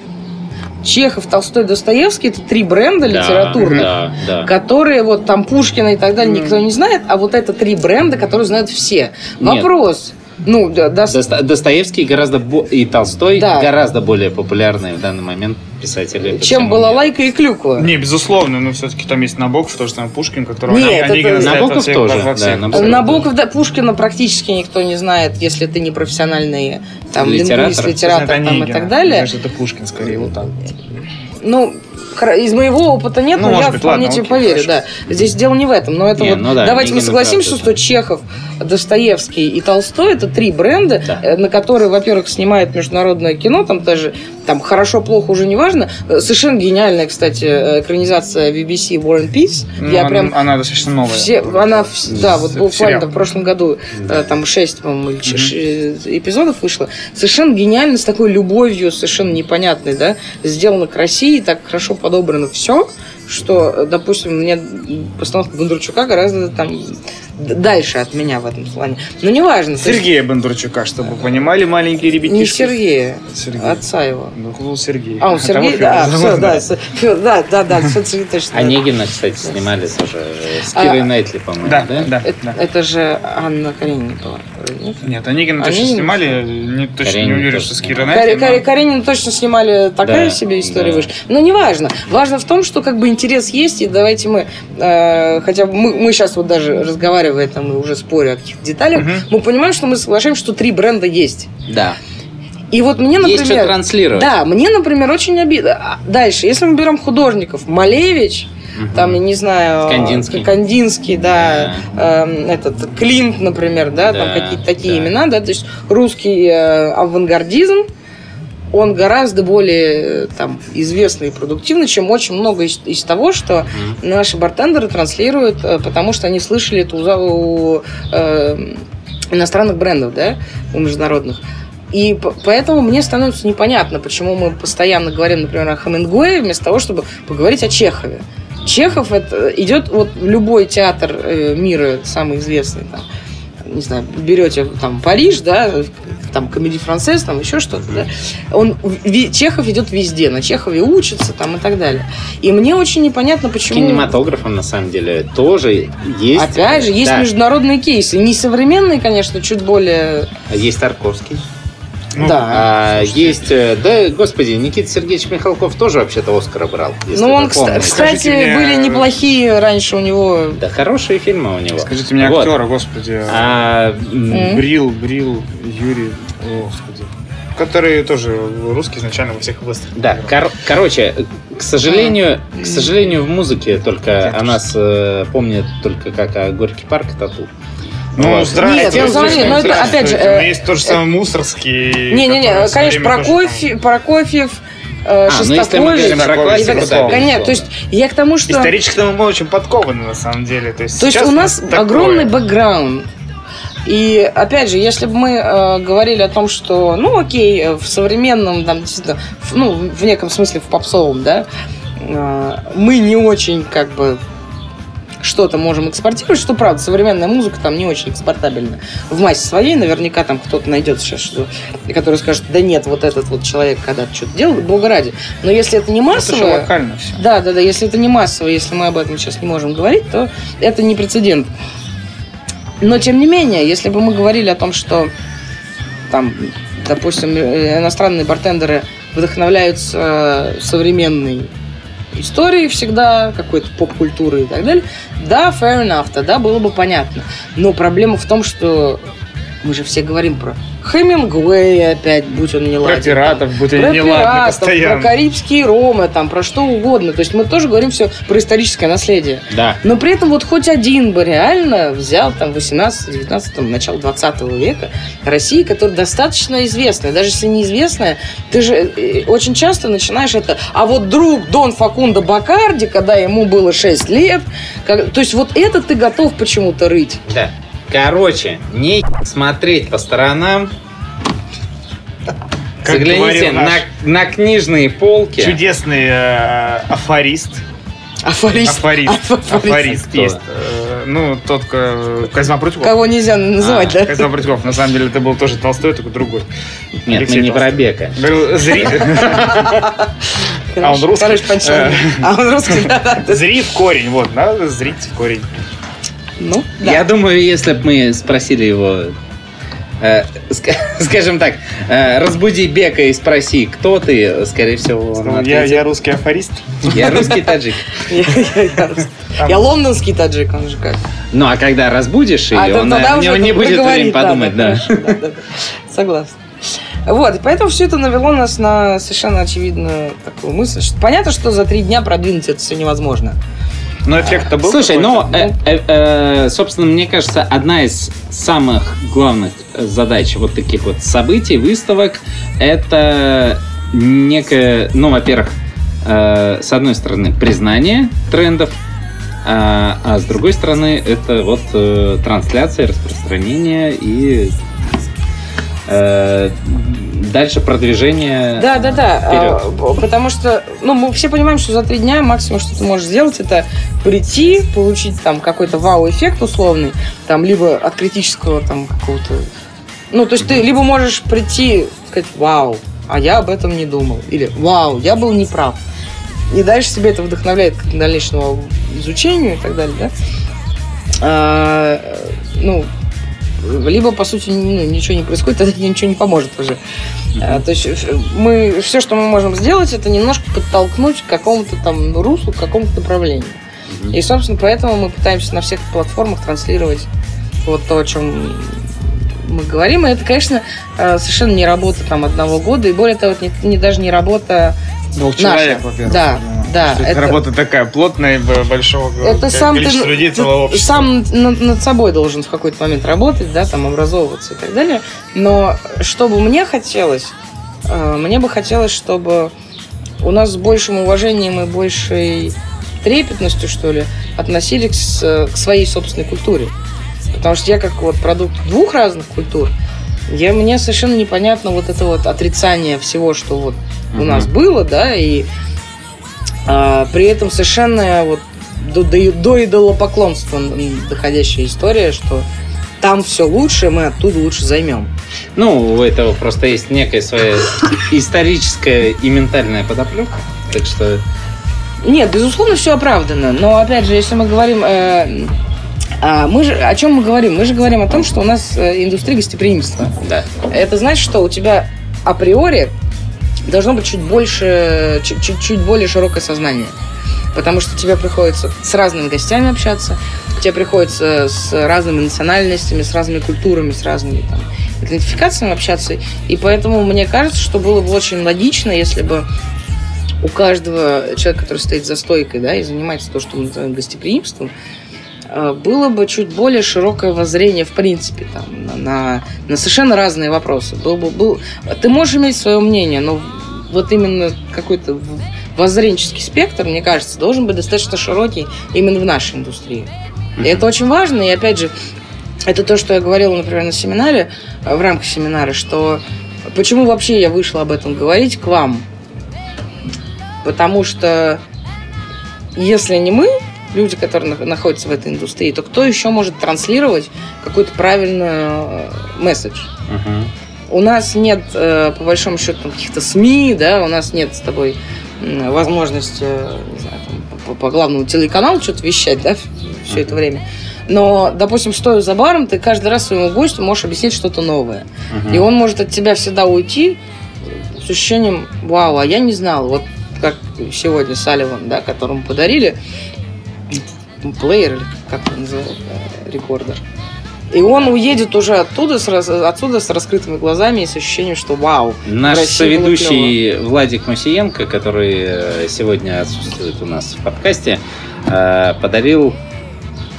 Чехов, Толстой, Достоевский это три бренда Да, литературных, Да, да. которые вот там Пушкина и так далее никто не знает, а вот это три бренда, которые знают все. Нет. Вопрос. Ну, да, Доста- Достоевский гораздо бо- и Толстой Да. гораздо более популярные в данный момент писатели. чем была миру. лайка и клюква. Не, безусловно, но все-таки там есть Набоков, тоже там Пушкин, которого Нет, они- это- Набоков всех- тоже, во да, всех. Набоков. Набоков, да, Пушкина практически никто не знает, если ты не профессиональный там, Литератор. лингвист, литератор там, и Онегина. так далее. Мне кажется, это Пушкин скорее, вот так. Ну, из моего опыта нет, Ну, но я быть, вполне ладно, тебе окей, поверю, хорошо. да. Здесь дело не в этом, но это Не, вот... ну да, давайте мы согласимся, что. Чехов, Достоевский и Толстой это три бренда, Да. э, на которые, во-первых, снимает международное кино, там даже там хорошо-плохо уже не важно. Э, Совершенно гениальная, кстати, экранизация BBC War and Peace. Ну, я она, прям она достаточно новая. все, она, да, вот буквально в прошлом году Да. э, там 6, по-моему, э, эпизодов вышло. Совершенно гениально, с такой любовью, совершенно непонятной, да, сделано к России, так хорошо подобрано все, что, допустим, мне постановка Бондарчука гораздо там дальше от меня в этом плане. Но неважно. то есть Сергея Бондарчука, чтобы вы понимали, маленькие ребятишки. Не Сергея, Сергей. отца его. Ну, был Сергей. А, он Того Сергей, да, все, да, Фё- да, да, да, всё Сергей точно. Онегина, кстати, снимали тоже э, с А, Кирой Найтли, по-моему, Да, да? да, Это, да. это же Анна Каренина была, нет? Нет, Онегина точно снимали, не, точно не Каренина уверен, что с. Кирой Кари- но- Каренина точно снимали такая Да, себе история да. вышла. Но неважно. Важно в том, что как бы интерес есть, и давайте мы, э, хотя бы мы, мы сейчас вот даже разговаривая там и уже споря о каких-то деталях, Мгм. мы понимаем, что мы соглашаемся, что три бренда есть. Да. И вот мне, Есть что например... транслировать. Да, мне, например, очень обидно. А Дальше, если мы берем художников, Малевич, Мгм. там, я не знаю... Кандинский. Кандинский, да. эм, этот Клинт, например, да, там Да, какие-то такие да. имена, да, то есть русский э, авангардизм, он гораздо более э, там, известный и продуктивный, чем очень много из, из того, что Мгм. наши бартендеры транслируют, э, потому что они слышали это у, у, э, иностранных брендов, да, у международных. И поэтому мне становится непонятно, почему мы постоянно говорим, например, о Хемингуэе, вместо того, чтобы поговорить о Чехове. Чехов это идет вот в любой театр э, мира, самый известный, там, не знаю, берете там Париж, да, там комедий францез, там еще что-то, да, он Чехов идет везде, на Чехове учится там и так далее. И мне очень непонятно, почему. кинематографом, на самом деле, тоже есть. Опять же, есть Да. международные кейсы. Не современные, конечно, чуть более. Есть Тарковский. Ну, да. А, есть, э, да, господи, Никита Сергеевич Михалков тоже вообще-то Оскара брал. Ну, он, кста- кстати, мне, были неплохие раньше у него. Да, хорошие фильмы у него. Скажите мне Вот. актера, господи. А. Брил, Брил, Юрий, о, господи. Который тоже русский изначально во всех областях. Да, кор- короче, к сожалению, к сожалению, в музыке только о нас э, помнят только как о Горький парк и Тату. Ну, Вот. здравствуйте. Нет, ну, смотри, ну, это, опять же, э, есть тот же самый Мусорский. Не-не-не, конечно, Прокофьев, Прокофьев э, А, ну Шостакович. и классику, да, Конечно, то есть я к тому, что... Исторически мы очень подкованы, на самом деле. То есть, То есть у нас такое. огромный бэкграунд. И опять же, если бы мы э, говорили о том, что, ну, окей, в современном, там, действительно, в- ну, в неком смысле в попсовом, да, э, мы не очень, как бы, что-то можем экспортировать, что правда, современная музыка там не очень экспортабельна. В массе своей наверняка там кто-то найдет сейчас, что, который скажет, да нет, вот этот вот человек когда-то что-то делал, бога ради. Но если это не Это же массовое, локально все. да, да, да. Если это не массово, если мы об этом сейчас не можем говорить, то это не прецедент. Но тем не менее, если бы мы говорили о том, что там, допустим, э, иностранные бартендеры вдохновляются э, современной историей всегда, какой-то поп-культурой и так далее, да, fair enough, тогда было бы понятно. Но проблема в том, что мы же все говорим про Хемингуэй опять, будь он не Про ладен, пиратов, будь про они неладны пиратов, про постоянно. карибские ромы, там, про что угодно. То есть мы тоже говорим все про историческое наследие. Да. Но при этом вот хоть один бы реально взял там 18, 19, там, начало 20 века России, которая достаточно известная. Даже если неизвестная, ты же э, очень часто начинаешь это... А вот друг Дон Факундо Бакарди, когда ему было 6 лет, как- то есть вот это ты готов почему-то рыть. Да. Короче, не смотреть по сторонам. Как Загляните на, на книжные полки. Чудесный э, афорист. Афорист. Афорист. Афорист. Афорист есть. Э, Ну, тот, Козьма Прутиков. Кого нельзя называть, А, да? Козьма Прутиков. На самом деле это был тоже Толстой, только другой. Нет, Алексей мы не про Бека. Говорил, зри... А он русский? А он русский, да, да. Зри в корень, вот, надо зрить в корень. Ну, да. Я думаю, если бы мы спросили его э, ска- скажем так, э, разбуди Бека и спроси, кто ты, скорее всего, он Ну, Я, ответит. я русский афорист. Я русский таджик. Я- я- я- Я лондонский таджик, он же как. Ну, а когда разбудишь, и А, он, у него не будет времени подумать, да. Согласна. Вот, и поэтому все это навело нас на совершенно очевидную такую мысль, что понятно, что за три дня продвинуть это все невозможно. Но эффект-то был Слушай, ну, э, э, э, собственно, мне кажется, одна из самых главных задач вот таких вот событий, выставок, это некое, ну, во-первых, э, с одной стороны, признание трендов, а, а с другой стороны, это вот э, трансляция, распространение и э, дальше продвижение. Да, да, да. Вперед. а, б- Потому что, ну, мы все понимаем, что за три дня максимум, что ты можешь сделать, это прийти, получить там какой-то вау-эффект условный, там, либо от критического там какого-то... Ну, то есть ты либо можешь прийти, сказать, вау, а я об этом не думал. Или вау, я был неправ. И дальше себе это вдохновляет к дальнейшему изучению и так далее, да? А, ну, либо, по сути, ну, ничего не происходит, тогда ничего не поможет уже. А, то есть э, мы все, что мы можем сделать, это немножко подтолкнуть к какому-то там руслу, к какому-то направлению. И, собственно, поэтому мы пытаемся на всех платформах транслировать вот то, о чем мы говорим. И это, конечно, э, совершенно не работа там одного года, и более того, это не, не- даже не работа Двух наша. человек, во-первых. Да, да, Что это, это- работа такая плотная, большого это сам ты, количества людей, ты целого общества. сам над, над собой должен в какой-то момент работать, да, там образовываться и так далее. Но что бы мне хотелось, э, мне бы хотелось, чтобы у нас с большим уважением и большей трепетностью, что ли, относились с- к своей собственной культуре. Потому что я как вот продукт двух разных культур, я, мне совершенно непонятно вот это вот отрицание всего, что вот у Мгм. нас было, да, и а, при этом совершенно вот до, до, до идолопоклонства доходящая история, что там все лучше, мы оттуда лучше займем. Ну, у этого просто есть некая своя историческая и ментальная подоплека. Так что Нет, безусловно, все оправдано. Но опять же, если мы говорим, э, а, мы же о чем мы говорим? Мы же говорим о том, что у нас э, индустрия гостеприимства. да. Это значит, что у тебя априори должно быть чуть больше, чуть- чуть, чуть более широкое сознание. Потому что тебе приходится с разными гостями общаться, тебе приходится с разными национальностями, с разными культурами, с разными там, идентификациями общаться. И поэтому мне кажется, что было бы очень логично, если бы у каждого человека, который стоит за стойкой, да, и занимается то, что мы называем гостеприимством, э, было бы чуть более широкое воззрение, в принципе, там, на, на- совершенно разные вопросы. Был бы, был... Ты можешь иметь свое мнение, но вот именно какой-то воззренческий спектр, мне кажется, должен быть достаточно широкий именно в нашей индустрии. И это очень важно, и опять же, это то, что я говорила, например, на семинаре, э, в рамках семинара, что почему вообще я вышла об этом говорить к вам? Потому что если не мы, люди, которые на- находятся в этой индустрии, то кто еще может транслировать какой-то правильный э, месседж? Мгм. У нас нет, э, по большому счету, каких-то СМИ, да, у нас нет с тобой возможности, э, не знаю, там, по, главному телеканалу что-то вещать, да, все это время. Но, допустим, стоя за баром, ты каждый раз своему гостю можешь объяснить что-то новое. Мгм. И он может от тебя всегда уйти с ощущением, вау, а я не знал. Вот как сегодня Салливан, да, которому подарили плеер, или как он называют, э, рекордер. И он уедет уже оттуда с, отсюда с раскрытыми глазами и с ощущением, что вау. Наш России было соведущий Владик Мусиенко, который э, сегодня отсутствует у нас в подкасте, э, подарил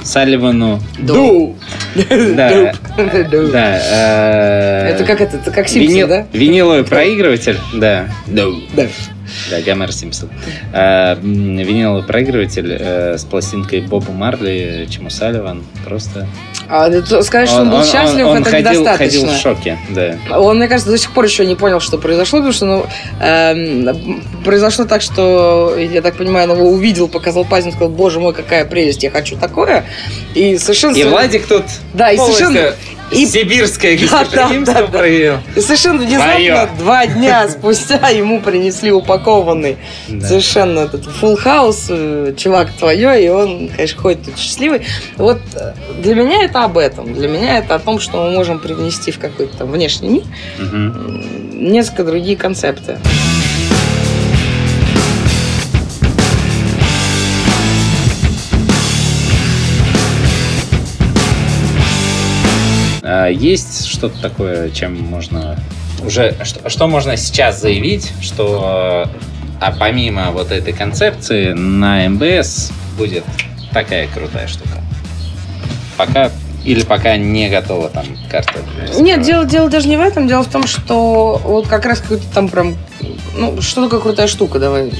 Салливану Ду. Да, Ду. да. Это как это, это как Симпсон, да? Виниловый проигрыватель, да. Да. Да, Гомер Симпсон. Э, Виниловый проигрыватель э, с пластинкой Боба Марли, Чему Салливан. Просто... А сказать, что он, был счастлив, он это ходил, недостаточно. ходил в шоке, да. Он, мне кажется, до сих пор еще не понял, что произошло, потому что ну, эм, произошло так, что, я так понимаю, он его увидел, показал пальцем, сказал, боже мой, какая прелесть, я хочу такое. И совершенно... И Владик тут Да, и совершенно... И Сибирское Да, да, да, да. проявил. И совершенно внезапно, Твоё. два дня спустя ему принесли упакованный Да. совершенно этот full house, э, чувак твое, и он, конечно, ходит тут счастливый. Вот э, для меня это об этом. Для меня это о том, что мы можем привнести в какой-то там внешний мир м, несколько другие концепты. А Есть что-то такое, чем можно уже что, что можно сейчас заявить, что а помимо вот этой концепции на МБС будет такая крутая штука. Пока или пока не готова там карта. Нет, дело, дело даже не в этом. Дело в том, что вот как раз какой-то там прям... Ну, что такое крутая штука, давай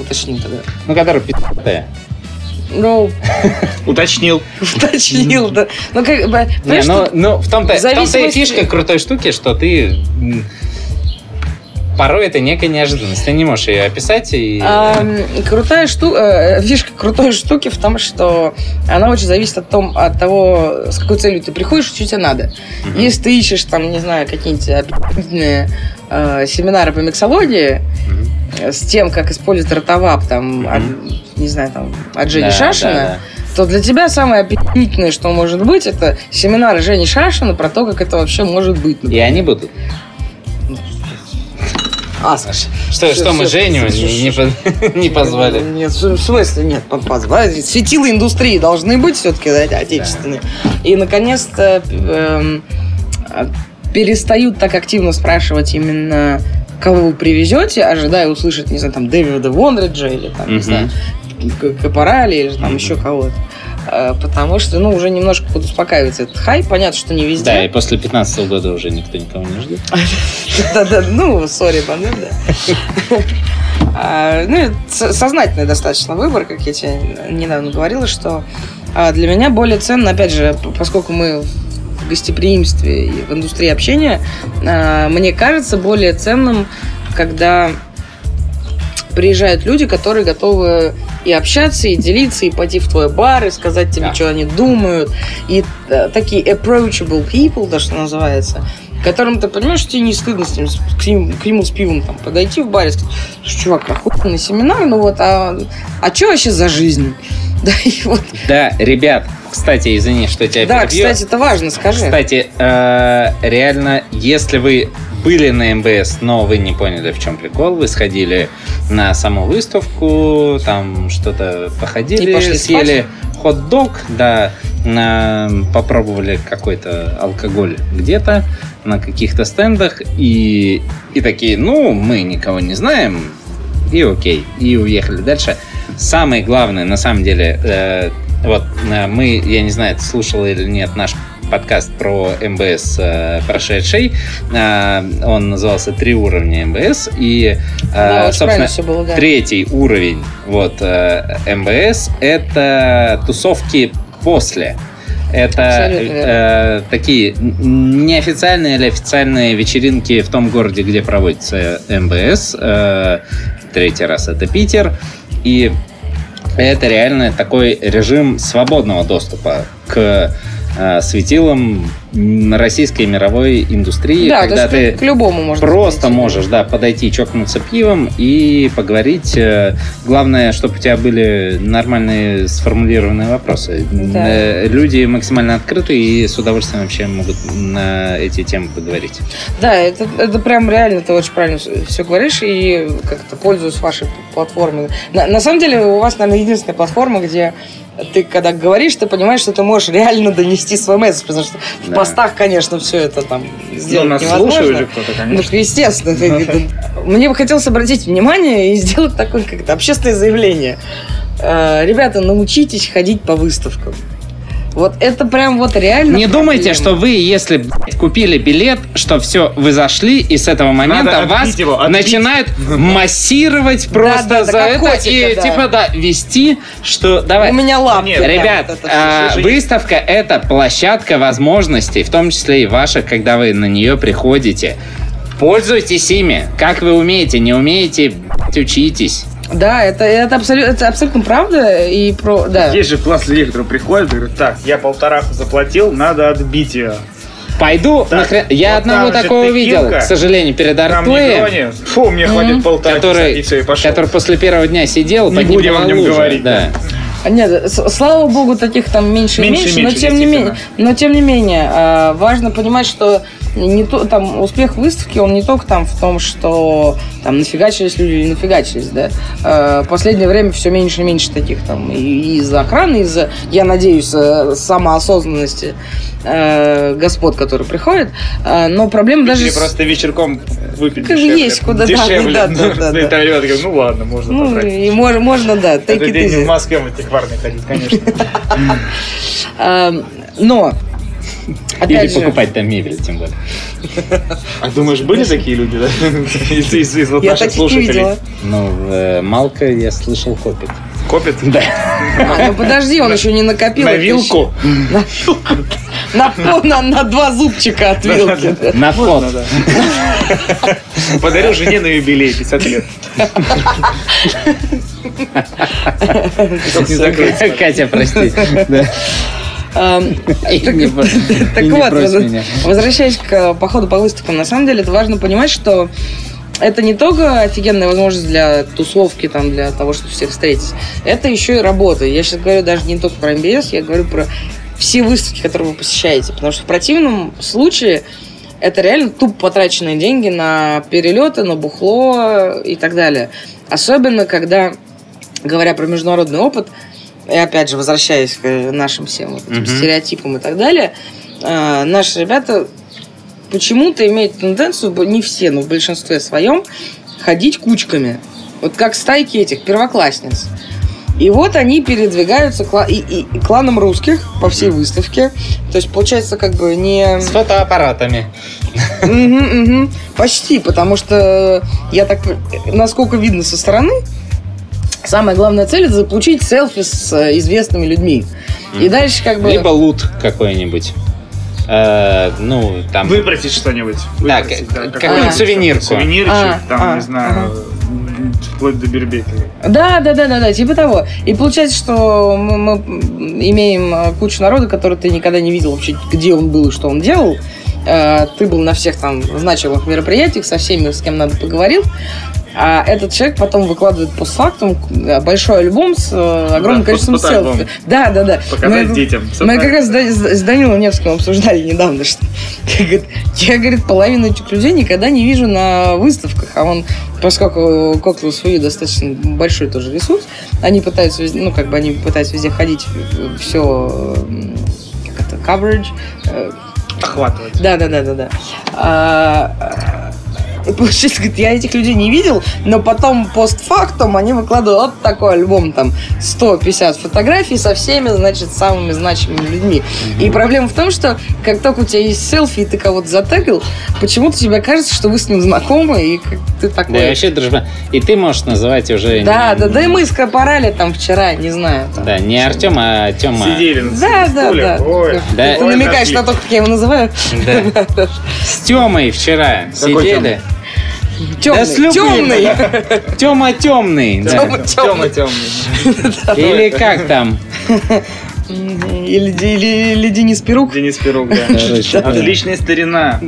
уточним тогда. Ну, которая пи***тая. Ну, Уточнил. уточнил, да. Ну, как бы, Не, ну, ну, в том-то, и фишка крутой штуки, что ты порой это некая неожиданность. Ты не можешь ее описать и... Ам, крутая штука, фишка крутой штуки в том, что она очень зависит от, том, от того, с какой целью ты приходишь, что тебе надо. Мгм. Если ты ищешь там, не знаю, какие-нибудь э, семинары по миксологии Мгм. Э, с тем, как использовать ротовап, там, Мгм. от, не знаю, там, от Жени Да, Шашина, да, то для тебя самое аппетитное, что может быть, это семинар Жени Шашина про то, как это вообще может быть. да. И они будут. А, Что, Всё, что мы Женю не, не не позвали? Нет, в смысле нет, по- позвали. Светила индустрии должны быть все-таки отечественные. И, наконец-то, а, перестают так активно спрашивать именно кого вы привезете, ожидая услышать, не знаю, там, Дэвида Вонриджа или там, не Мгм. знаю, Капорали или там Мгм. еще кого-то. А, Потому что, ну, уже немножко подуспокаивается этот хай. Понятно, что не Да, и везде. после 15 года уже никто никого не ждет. Да-да, ну, сори, Бандер, да. А, Ну, сознательный достаточно выбор, как я тебе недавно говорила, что а, для меня более ценно, опять же, поскольку мы в гостеприимстве и в индустрии общения, а, мне кажется более ценным, когда приезжают люди, которые готовы и общаться, и делиться, и пойти в твой бар, и сказать тебе, Да. что они думают. И э, такие approachable people, да, что называется, которым ты понимаешь, что тебе не стыдно с ним, к, ним- к нему с пивом там, подойти в баре и сказать, «Слушай, чувак, охуенный семинар, ну вот, а, а что вообще за жизнь? Да, и вот, Да, ребят, кстати, извини, что тебя да, перебью. кстати, это важно, скажи. Кстати, э, реально, если вы были на МБС, но вы не поняли, в чем прикол, вы сходили на саму выставку, там что-то походили, съели хот-дог, да, на- попробовали какой-то алкоголь где-то на каких-то стендах и, и такие, ну, мы никого не знаем, и окей, и уехали дальше. Самое главное, на самом деле, э, вот э, мы, я не знаю, ты слушал или нет наш подкаст про МБС э, прошедший. Э, он назывался «Три уровня МБС». И, э, да, собственно, было, да. третий уровень вот, э, МБС – это тусовки после. Это э, такие неофициальные или официальные вечеринки в том городе, где проводится МБС. Э, третий раз это Питер. И это реально такой режим свободного доступа к э, светилам м, российской мировой индустрии, да, когда ты к любому можно просто подойти. можешь, да, подойти, чокнуться пивом и поговорить. Э, Главное, чтобы у тебя были нормальные сформулированные вопросы. Да. Э, Люди максимально открыты и с удовольствием вообще могут на эти темы поговорить. Да, это, это прям реально, ты очень правильно все говоришь, и как-то пользуюсь вашей платформой. На, на самом деле, у вас, наверное, единственная платформа, где ты, когда говоришь, ты понимаешь, что ты можешь реально донести свой месседж, потому что в Да. постах, конечно, все это там Ну, сделать нас невозможно. же кто-то, Ну, конечно. естественно. ты- ты- Мне бы хотелось обратить внимание и сделать такое как-то общественное заявление. Э, Ребята, научитесь ходить по выставкам. Вот это прям вот реально Не думайте, проблема. что вы, если блядь, купили билет, что все, вы зашли, и с этого момента Надо вас его, отбить. начинают массировать просто да, да, за это котика, и да. типа да, вести, что давай. У меня лапки. Нет, Ребят, вот это а, выставка это площадка возможностей, в том числе и ваших, когда вы на нее приходите. Пользуйтесь ими, как вы умеете, не умеете, блядь, учитесь. Да, это, это, абсолютно, это абсолютно правда. И про. Да. Есть же класс людей, которые приходят и говорят, так, я полтораху заплатил, надо отбить ее. Пойду нахрен. Я вот одного такого видел, к сожалению, перед артплеем. Фу, мне хватит полтора часа, который, и все, и пошел. который после первого дня сидел, Не под ним будем о нем лужа, говорить, Да. А Нет, слава богу, таких там меньше и Меньше и меньше, но меньше, тем не менее, но тем не менее, а, важно понимать, что не то, там успех выставки, он не только там в том, что там нафигачились люди или нафигачились, да. А, последнее время все меньше и меньше таких там и, из-за охраны, из-за, я надеюсь, э, самоосознанности э, господ, которые приходят. Но проблема даже Или с- просто вечерком выпить Как дешевле. есть куда, да, дешевле. да, да, да, да. Ребята говорят, ну ладно, можно ну, потратить. и мож- можно, да, Это день в Москве в антикварный ходить, конечно. А, но Или опять же, покупать там мебель, тем более. А думаешь, были такие люди, да? Из, из- из вот я наших слушателей? Ну, э, Малка, я слышал, копит. Копят? Да. А, ну подожди, он еще не накопил. На вилку? На, на, на- на два зубчика от вилки. На фот. Подарил жене на юбилей 50 лет. Катя, прости. Бро- Так вот, возвращаясь к э, походу по выставкам, на самом деле это важно понимать, что это не только офигенная возможность для тусовки, там, для того, чтобы всех встретить. Это еще и работа. Я сейчас говорю даже не только про МБС, я говорю про все выставки, которые вы посещаете. Потому что в противном случае это реально тупо потраченные деньги на перелеты, на бухло и так далее. Особенно, когда, говоря про международный опыт, и опять же, возвращаясь к э, нашим всем вот этим Мгм. стереотипам и так далее, э, наши ребята почему-то имеют тенденцию, не все, но в большинстве своем, ходить кучками. Вот как стайки этих первоклассниц. И вот они передвигаются кла- и, и- и кланом русских по всей выставке. То есть, получается, как бы не... С фотоаппаратами. Почти, потому что я так, насколько видно со стороны, самая главная цель это заполучить селфи с э, известными людьми. И дальше как бы... Либо лут какой-нибудь. Э, Ну, там... Выбросить что-нибудь. Да, да, какую-нибудь какой-нибудь сувенирку. Сувенирчик, А, там, а, не знаю, вплоть до бербеки. Да, да, да, да, да, типа того. И получается, что мы, мы имеем э, кучу народа, который ты никогда не видел вообще, где он был и что он делал. Э, Ты был на всех там значимых мероприятиях, со всеми, с кем надо, поговорил. А этот человек потом выкладывает постфактум э, большой альбом с э, огромным Да, количеством селфи. Да, да, да. Показать Мы- детям. Мы как правильно. раз с Да- с с Данилом Невским обсуждали недавно, что я, говорит, половину этих людей никогда не вижу на выставках, а он, поскольку Коктейл свою достаточно большой тоже ресурс, они пытаются, ну, как бы они пытаются везде ходить, все, как это, coverage, э, Охватывать. да, да, да, да, да. А, и получается, говорит, я этих людей не видел, но потом постфактум они выкладывают вот такой альбом, там, 150 фотографий со всеми, значит, самыми значимыми людьми. И проблема в том, что как только у тебя есть селфи, и ты кого-то затегал, почему-то тебе кажется, что вы с ним знакомы, и как ты такой... Да, и вообще дружба. И ты можешь называть уже... да, не- да, да и мы скопорали там вчера, не знаю. там. Да, не Артем, а Тема. Сидели на Да, да, да. Ой. Да. Ты намекаешь нашли. на то, как я его называю? Да. С Темой вчера Какой сидели. Темный. Да с любым. темный. Тема темный. Тёма темный. Или как там? Или, или, или Денис Перук. Денис Пирук, да. Отличная старина.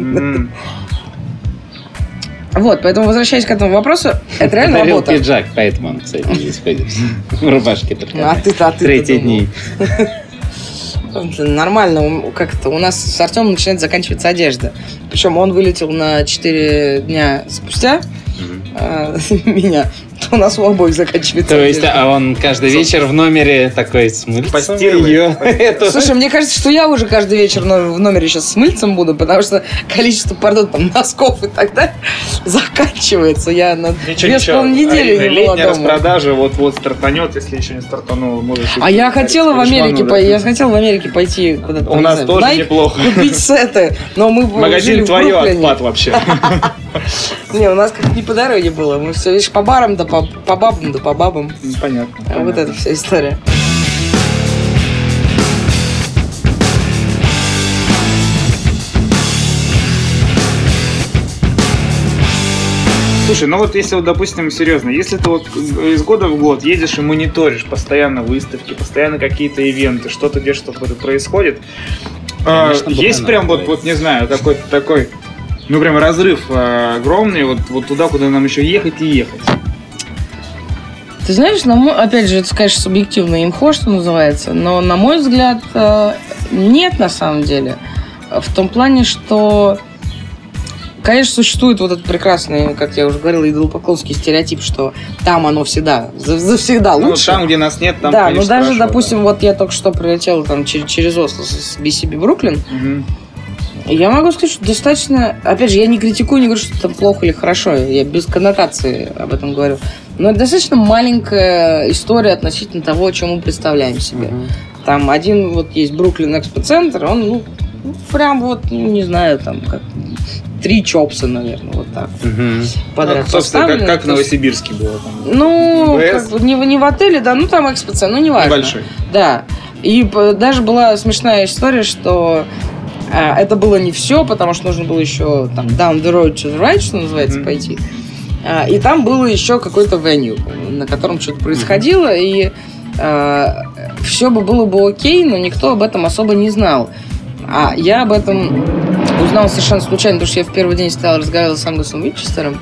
Вот, поэтому возвращаясь к этому вопросу, это реально Подарил работа. пиджак, поэтому он, кстати, здесь ходит. В рубашке только. А ты-то, а ты Третьи дни. Нормально, у- как-то у нас с Артемом начинает заканчиваться одежда. Причем он вылетел на 4 дня спустя меня. То у нас у обоих заканчивается То есть, а он каждый вечер в номере такой с мыльцем. Эту- Слушай, мне кажется, что я уже каждый вечер в номере сейчас с мыльцем буду, потому что количество, пардон, там, носков и так далее заканчивается. Я на две с недели не была Летняя дома. распродажа вот-вот стартанет, если еще не стартанула. А я хотела в Америке, я хотела в Америке пойти куда-то. У нас тоже неплохо. Купить сеты, но мы Магазин твое отпад вообще. Не, у нас как не по дороге было. Мы все, видишь, по барам, да по, по бабам, да по бабам. Понятно. А Вот понятно. эта вся история. Слушай, ну вот если вот, допустим, серьезно, если ты вот из года в год едешь и мониторишь постоянно выставки, постоянно какие-то ивенты, что-то где что-то происходит, А, Конечно, есть прям вот, вот, не знаю, такой, такой, ну прям разрыв э, огромный, вот, вот туда, куда нам еще ехать и ехать. Ты знаешь, на мой, опять же, это, конечно, субъективно инфо, что называется, но, на мой взгляд, э, нет на самом деле. В том плане, что, конечно, существует вот этот прекрасный, как я уже говорила, идолопоклонский стереотип, что там оно всегда, за- завсегда Ну, лучше. там, где нас нет, там, да, конечно, ну даже, хорошо, допустим, вот я только что прилетела там через, через Осло с BCB Бруклин, да. Я могу сказать, что достаточно... Опять же, я не критикую, не говорю, что там плохо или хорошо. Я без коннотации об этом говорю. Но это достаточно маленькая история относительно того, о чем мы представляем себе. Мгм. Там один вот есть Бруклин Экспоцентр, он, ну, прям вот, ну, не знаю, там, как три чопса, наверное, вот так Мгм. подряд Ну, собственно, как, как в Новосибирске было там. Ну, ВС. как бы не, в- не в отеле, да, ну там экспоцентр, ну не важно. Небольшой. Да. И даже была смешная история, что это было не все, потому что нужно было еще там down the road to the right, что называется, Мгм. пойти. А, и там было еще какой-то веню, на котором что-то происходило, и все бы было бы окей, но никто об этом особо не знал. А я об этом узнал совершенно случайно, потому что я в первый день стоял, разговаривал с Ангусом Винчестером.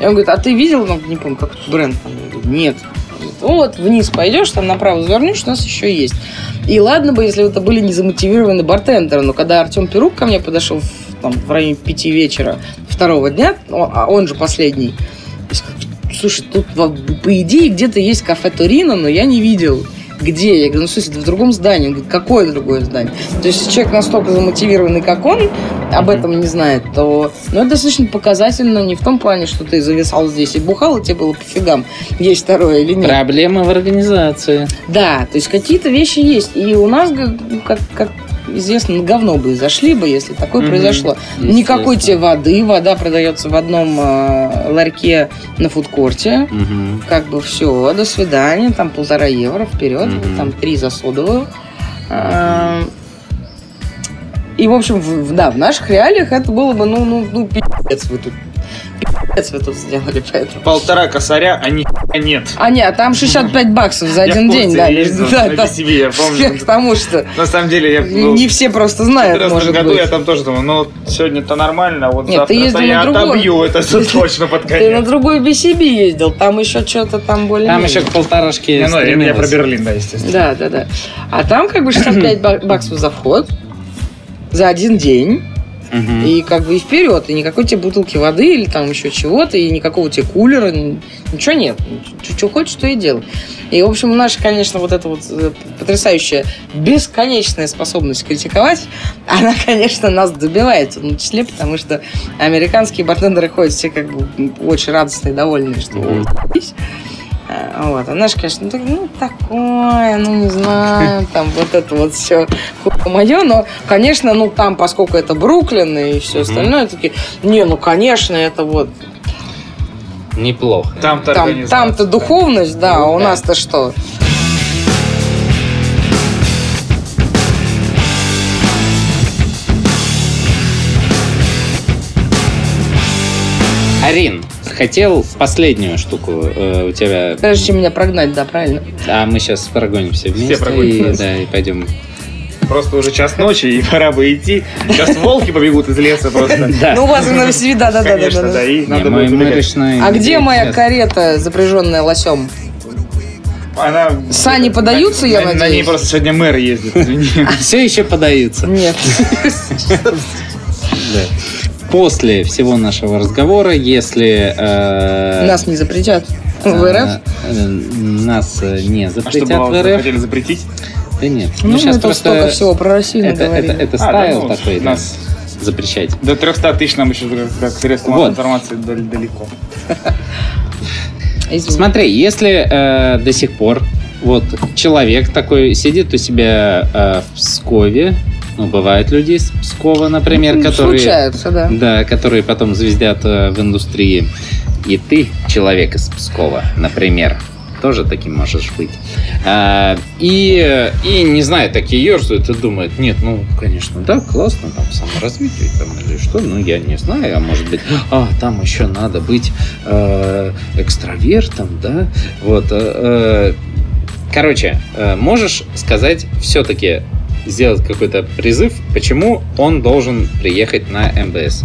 И он говорит, а ты видел, ну, не помню, как этот бренд? там?» Я говорю, Нет. Говорит, Вот, вниз пойдешь, там направо завернешь, у нас еще есть. И ладно бы, если это были незамотивированные бартендеры, но когда Артем Перук ко мне подошел в, там, в районе пяти вечера второго дня, о- а он же последний, слушай, тут по идее где-то есть кафе Торино, но я не видел. Где? Я говорю, ну, это в другом здании. Он говорит, какое другое здание? То есть, если человек настолько замотивированный, как он, об этом не знает, то ну, это достаточно показательно не в том плане, что ты зависал здесь и бухал, и тебе было пофигам, есть второе или нет. Проблемы в организации. Да, то есть какие-то вещи есть. И у нас, как, как известно, на говно бы и зашли бы, если такое Мгм. произошло. Никакой тебе воды, вода продается в одном э, ларьке на фудкорте. Мгм. Как бы все, до свидания, там полтора евро вперед, Мгм. там три за содовую. А, И, в общем, в- да, в наших реалиях это было бы, ну, ну, ну, пиздец вы тут, вы тут сделали, поэтому. Полтора косаря, а ни нет. А нет, там 65 баксов за один день, да. я да. BCB, я помню. Потому что На самом деле, я не все просто знают, 14 может году я там тоже думал, ну сегодня-то нормально, а вот ездил я отобью это все точно под Ты на конец. другой BCB ездил, там еще что-то там более Там еще к полторашке ну, я, про. Берлин, да, естественно. Да, да, да. А там как бы 65 ба- баксов за вход за один день. Мгм. И как бы и вперед, и никакой тебе бутылки воды или там еще чего-то, и никакого тебе кулера, ничего нет. Что хочешь, то и делай. И, в общем, наша, конечно, вот эта вот э, потрясающая, бесконечная способность критиковать, она, конечно, нас добивает, в том числе, потому что американские бартендеры ходят все как бы очень радостные, довольные, что Мгм. «О, а, Вот, а наш, конечно, ну, так- ну, такое, ну, не знаю, там вот это вот все мое, но, конечно, ну, там, поскольку это Бруклин и все остальное, такие, не, ну, конечно, это вот, Неплохо. Там-то там, там-то духовность, да, а у Да. нас-то что? Арин, хотел последнюю штуку э, у тебя. Прежде чем меня прогнать, да, правильно? А мы сейчас прогонимся вместе. прогонимся. и, да, и пойдем. Просто уже час ночи, и пора бы идти. Сейчас волки побегут из леса просто. Да. Ну, у вас в Новосибирске, да, да, да, да, Конечно, да. да, и надо будет А где моя карета, запряженная лосем? Она... Сани подаются, я на, На ней надеюсь? просто сегодня мэр ездит, извини. Все еще подаются. Нет. Да. После всего нашего разговора, если э, Нас не запретят в э, РФ. э, нас э, не А что запретят было, в РФ, хотели запретить? да нет. Ну, мы щас тут столько всего про Россию это, это, наговорили. это А, да, стайл ну, такой, да, нас- запрещать. До 300 тысяч нам еще как, средство Вот. информации дал- далеко. Смотри, если э, до сих пор вот человек такой сидит у себя э, в Пскове, ну, бывают люди из Пскова, например, Ну, которые... Случается, да. Да, которые потом звездят э, в индустрии. И ты, человек из Пскова, например, тоже таким можешь быть. А, и, и, не знаю, такие ерзают и думают, нет, ну, конечно, да, классно, там, саморазвитие там, или что, ну, я не знаю, а может быть, а, там еще надо быть э, экстравертом, да, вот. э, э, короче, э, можешь сказать все-таки сделать какой-то призыв, почему он должен приехать на МБС.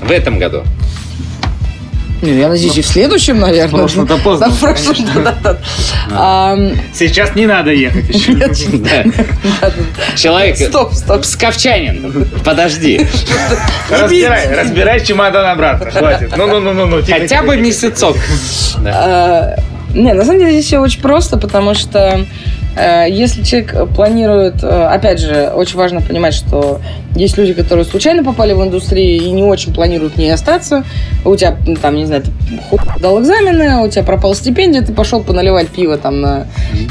В этом году. Не, я надеюсь, и в следующем, наверное. В прошлом-то поздно, Да, в прошлом, конечно. да, да, да. Ам, Сейчас не надо ехать еще. Да. да-да-да. Человек... Стоп, стоп. Псковчанин, подожди. Разбирай, разбирай чемодан обратно. Хватит. Ну-ну-ну-ну. тихо, Хотя тихо, бы тихо. месяцок. Да. А, Не, на самом деле здесь все очень просто, потому что если человек планирует, э, опять же, очень важно понимать, что есть люди, которые случайно попали в индустрию и не очень планируют в ней остаться. У тебя, ну, там, не знаю, ты дал экзамены, у тебя пропала стипендия, ты пошел поналивать пиво там на,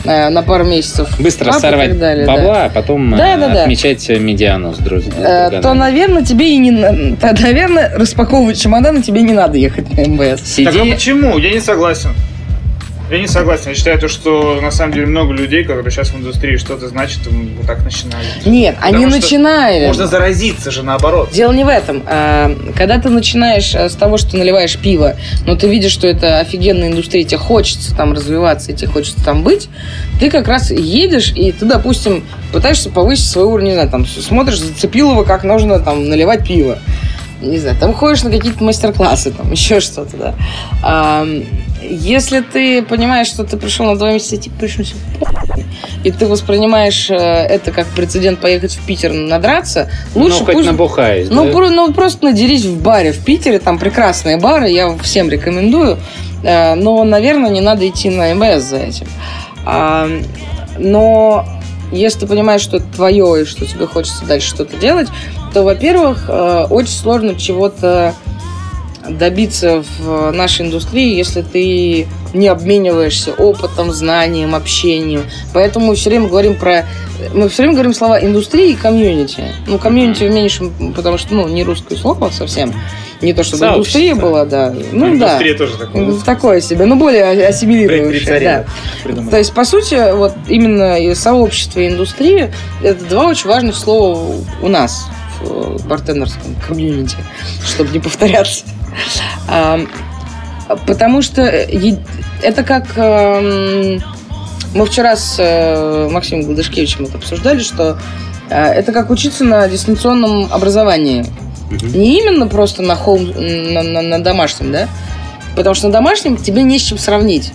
на, на пару месяцев. Быстро сорвать далее, да. бабла, а потом Да, э, да, да. отмечать медиану с друз- с Э, то, наверное, тебе и не... то, наверное, распаковывать чемоданы тебе не надо ехать на МВС. Так а Сиди, почему? Я не согласен. Я не согласен. Я считаю, то, что на самом деле много людей, которые сейчас в индустрии что-то значит, вот так начинали. Нет, они Потому что начинали. Можно заразиться же наоборот. Дело не в этом. А, Когда ты начинаешь а, с того, что наливаешь пиво, но ты видишь, что это офигенная индустрия, тебе хочется там развиваться, и тебе хочется там быть, ты как раз едешь, и ты, допустим, пытаешься повысить свой уровень, не знаю, там, смотришь, зацепил его, как нужно там наливать пиво. Не знаю, там ходишь на какие-то мастер-классы, там, еще что-то, да. А, если ты понимаешь, что ты пришел на два месяца, типа, пришел и ты воспринимаешь э, это как прецедент поехать в Питер надраться, лучше ну, хоть пусть- набухаюсь, ну, да? про- ну, просто надерись в баре в Питере, там прекрасные бары, я всем рекомендую. Э, Но, наверное, не надо идти на МС за этим. Но если ты понимаешь, что это твое и что тебе хочется дальше что-то делать, то, во-первых, э, очень сложно чего-то добиться в нашей индустрии, если ты не обмениваешься опытом, знанием, общением. Поэтому мы все время говорим про... Мы все время говорим слова индустрия и комьюнити. Ну, комьюнити в меньшем, потому что, ну, не русское слово совсем. Не то, чтобы Сообщество. индустрия была, да. Ну, да. Индустрия тоже такое. Такое себе, ну, более ассимилирующее, да. Придумали. То есть, по сути, вот именно сообщество и индустрия – это два очень важных слова у нас в бартендерском комьюнити, чтобы не повторяться. Потому что е- это как... эм, Мы вчера с э, Максимом Гладышкевичем это обсуждали, что э, это как учиться на дистанционном образовании. Не именно просто на, хоум, на, на- на домашнем, да? Потому что на домашнем тебе не с чем сравнить.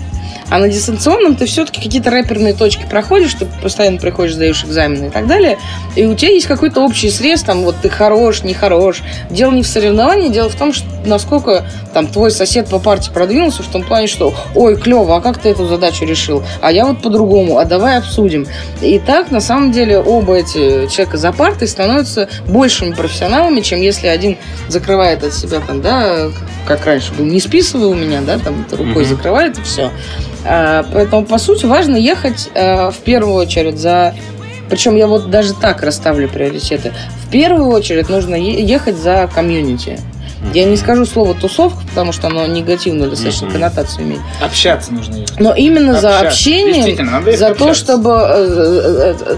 А на дистанционном ты все-таки какие-то рэперные точки проходишь, ты постоянно приходишь, сдаешь экзамены и так далее, и у тебя есть какой-то общий срез, там, вот ты хорош, не хорош. Дело не в соревновании, дело в том, что насколько там твой сосед по парте продвинулся в том плане, что ой, клево, а как ты эту задачу решил? А я вот по-другому, а давай обсудим. И так, на самом деле, оба эти человека за партой становятся большими профессионалами, чем если один закрывает от себя там, да, как раньше был, не списывай у меня, да, там рукой Мгм. закрывает и все. Поэтому, по сути, важно ехать э, в первую очередь за... Причем я вот даже так расставлю приоритеты. В первую очередь нужно ехать за комьюнити. Я не скажу слово тусовка, потому что оно негативную достаточно Мгм. коннотацию имеет. Общаться нужно ехать. Но именно за Общаться. надо ехать за то, общаться. чтобы э, э,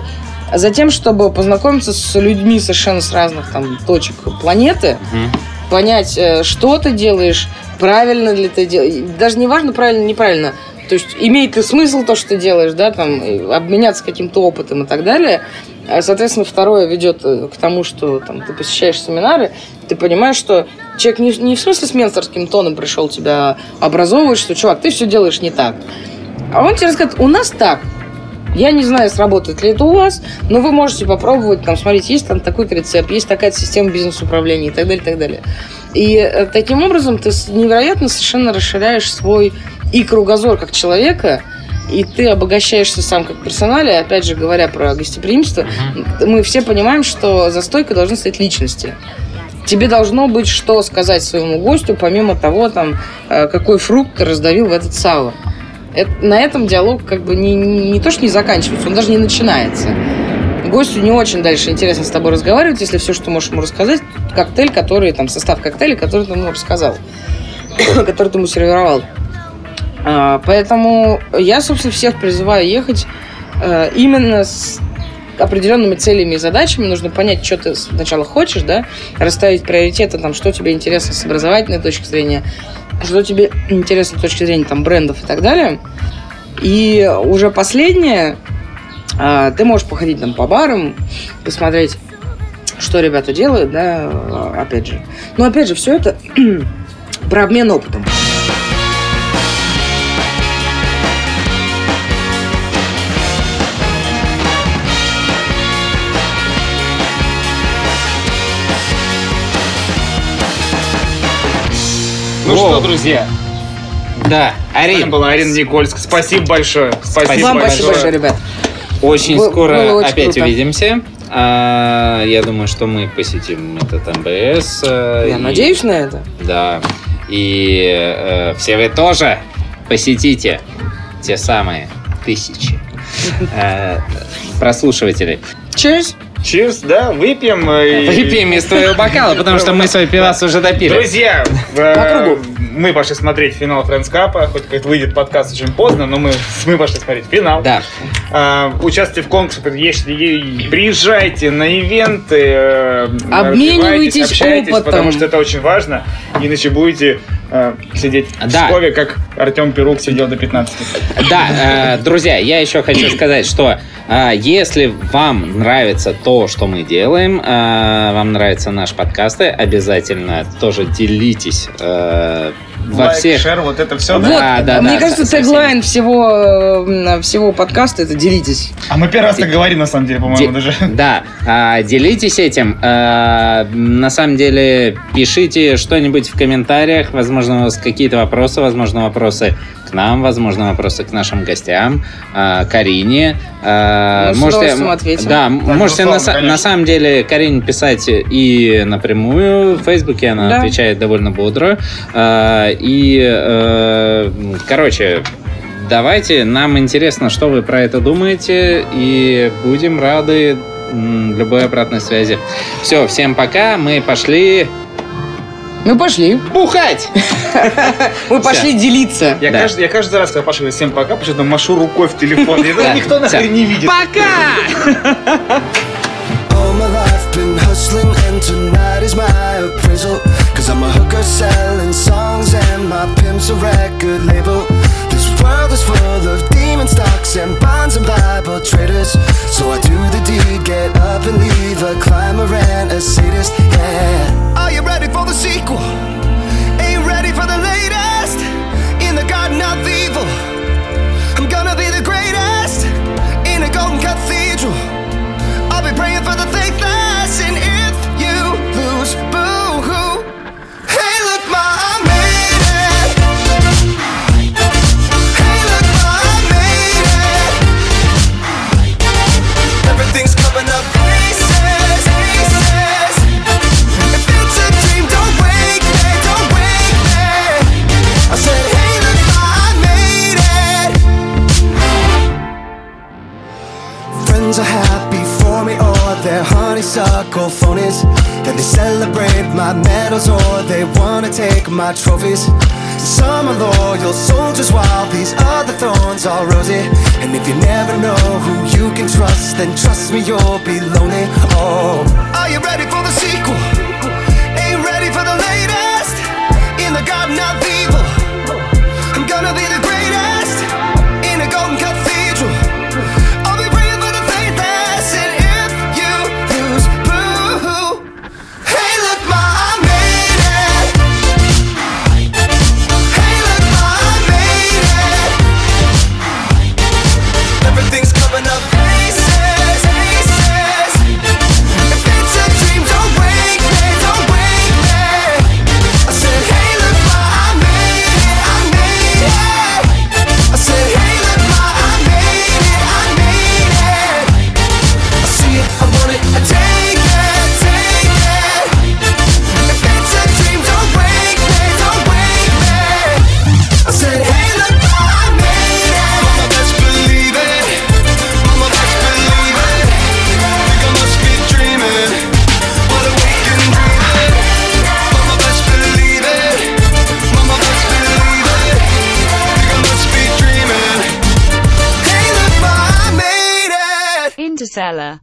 э, за тем, чтобы познакомиться с людьми совершенно с разных там точек планеты, Мгм. понять, э, что ты делаешь, правильно ли ты делаешь. Даже не важно, правильно, неправильно. То есть имеет ли смысл то, что ты делаешь, да, там, обменяться каким-то опытом и так далее. А, Соответственно, второе ведет э, к тому, что там, ты посещаешь семинары, ты понимаешь, что человек не, не в смысле с менторским тоном пришел тебя образовывать, что, чувак, ты все делаешь не так. А он тебе расскажет, у нас так. Я не знаю, сработает ли это у вас, но вы можете попробовать, там, смотрите, есть там такой рецепт, есть такая система бизнес-управления и так далее, и так далее. И э, таким образом ты невероятно совершенно расширяешь свой и кругозор как человека, и ты обогащаешься сам как персонале, опять же, говоря про гостеприимство, мы все понимаем, что за стойкой должны стоять личности. Тебе должно быть что сказать своему гостю, помимо того, там, э, какой фрукт ты раздавил в этот сало. Это- на этом диалог как бы не, не то, что не заканчивается, он даже не начинается. Гостю не очень дальше интересно с тобой разговаривать, если все, что можешь ему рассказать, коктейль, который, там, состав коктейля, который ты ему рассказал, который ты ему сервировал. А, Поэтому я, собственно, всех призываю ехать э, именно с определенными целями и задачами. Нужно понять, что ты сначала хочешь, да, расставить приоритеты, там, что тебе интересно с образовательной точки зрения, что тебе интересно с точки зрения там, брендов и так далее. И уже последнее, Ты можешь походить там по барам, посмотреть, что ребята делают, да, а, опять же. Но опять же, все это про обмен опытом. Ну Воу. что, друзья, Да, с вами Арин, была Арина Никольск. Спасибо большое. Спасибо, Спасибо Вам большое. спасибо большое, ребят. Очень Было- скоро было очень опять круто. увидимся. А, я думаю, что мы посетим этот МБС. э, Я и- надеюсь на это. Да. И э, все вы тоже посетите те самые тысячи э, прослушивателей. Cheers. Cheers, да, выпьем. э, и- Выпьем из твоего бокала, потому что мы свой пивас уже допили. Друзья, По кругу. Мы пошли смотреть финал Френдс Капа, хоть как выйдет подкаст очень поздно, но мы, мы пошли смотреть финал. Да. А, участвуйте в конкурсе, если приезжайте на ивенты, э, Обменивайтесь общайтесь, опытом. потому что это очень важно, иначе будете э, сидеть в Да. Пскове, как Артем Перук сидел до 15. Да, э, друзья, я еще хочу сказать, что э, если вам нравится то, что мы делаем, э, вам нравятся наши подкасты, обязательно тоже делитесь э, во Лайк, всех... шер, вот это все. Вот, Да, да, мне да, кажется, со теглайн всего, всего подкаста это делитесь. А мы первый раз так говорим, на самом деле, по-моему, Де- даже. Да, а, делитесь этим. А, на самом деле, пишите что-нибудь в комментариях. Возможно, у вас какие-то вопросы, возможно, вопросы к нам, возможно, вопросы к нашим гостям, а, Карине. А, Мы с удовольствием ответим. Да, Да, можете на, са- конечно. на самом деле Карине писать и напрямую в Фейсбуке, она Да. отвечает довольно бодро. А, и, э, короче, Давайте, нам интересно, что вы про это думаете, и будем рады любой обратной связи. Все, всем пока, мы пошли Мы пошли. бухать! Мы пошли делиться. Я, Да. каждый, я каждый раз, когда Паша говорит всем пока, почему-то машу рукой в телефон. И Да. Никто нахрен не видит. Пока! All my life been hustling and tonight is my appraisal Cause I'm a hooker selling songs and my pimp's a record label world is full of demon stocks and bonds and Bible traders So I do the deed, get up and leave a climber and a sadist, yeah Are you ready for the sequel? Phonies. Then they celebrate my medals, or they wanna take my trophies. Some are loyal soldiers, while these other thorns are rosy. And if you never know who you can trust, then trust me, you'll be lonely. Oh, are you ready for the sequel? Ain't ready for the latest in the garden of Isabella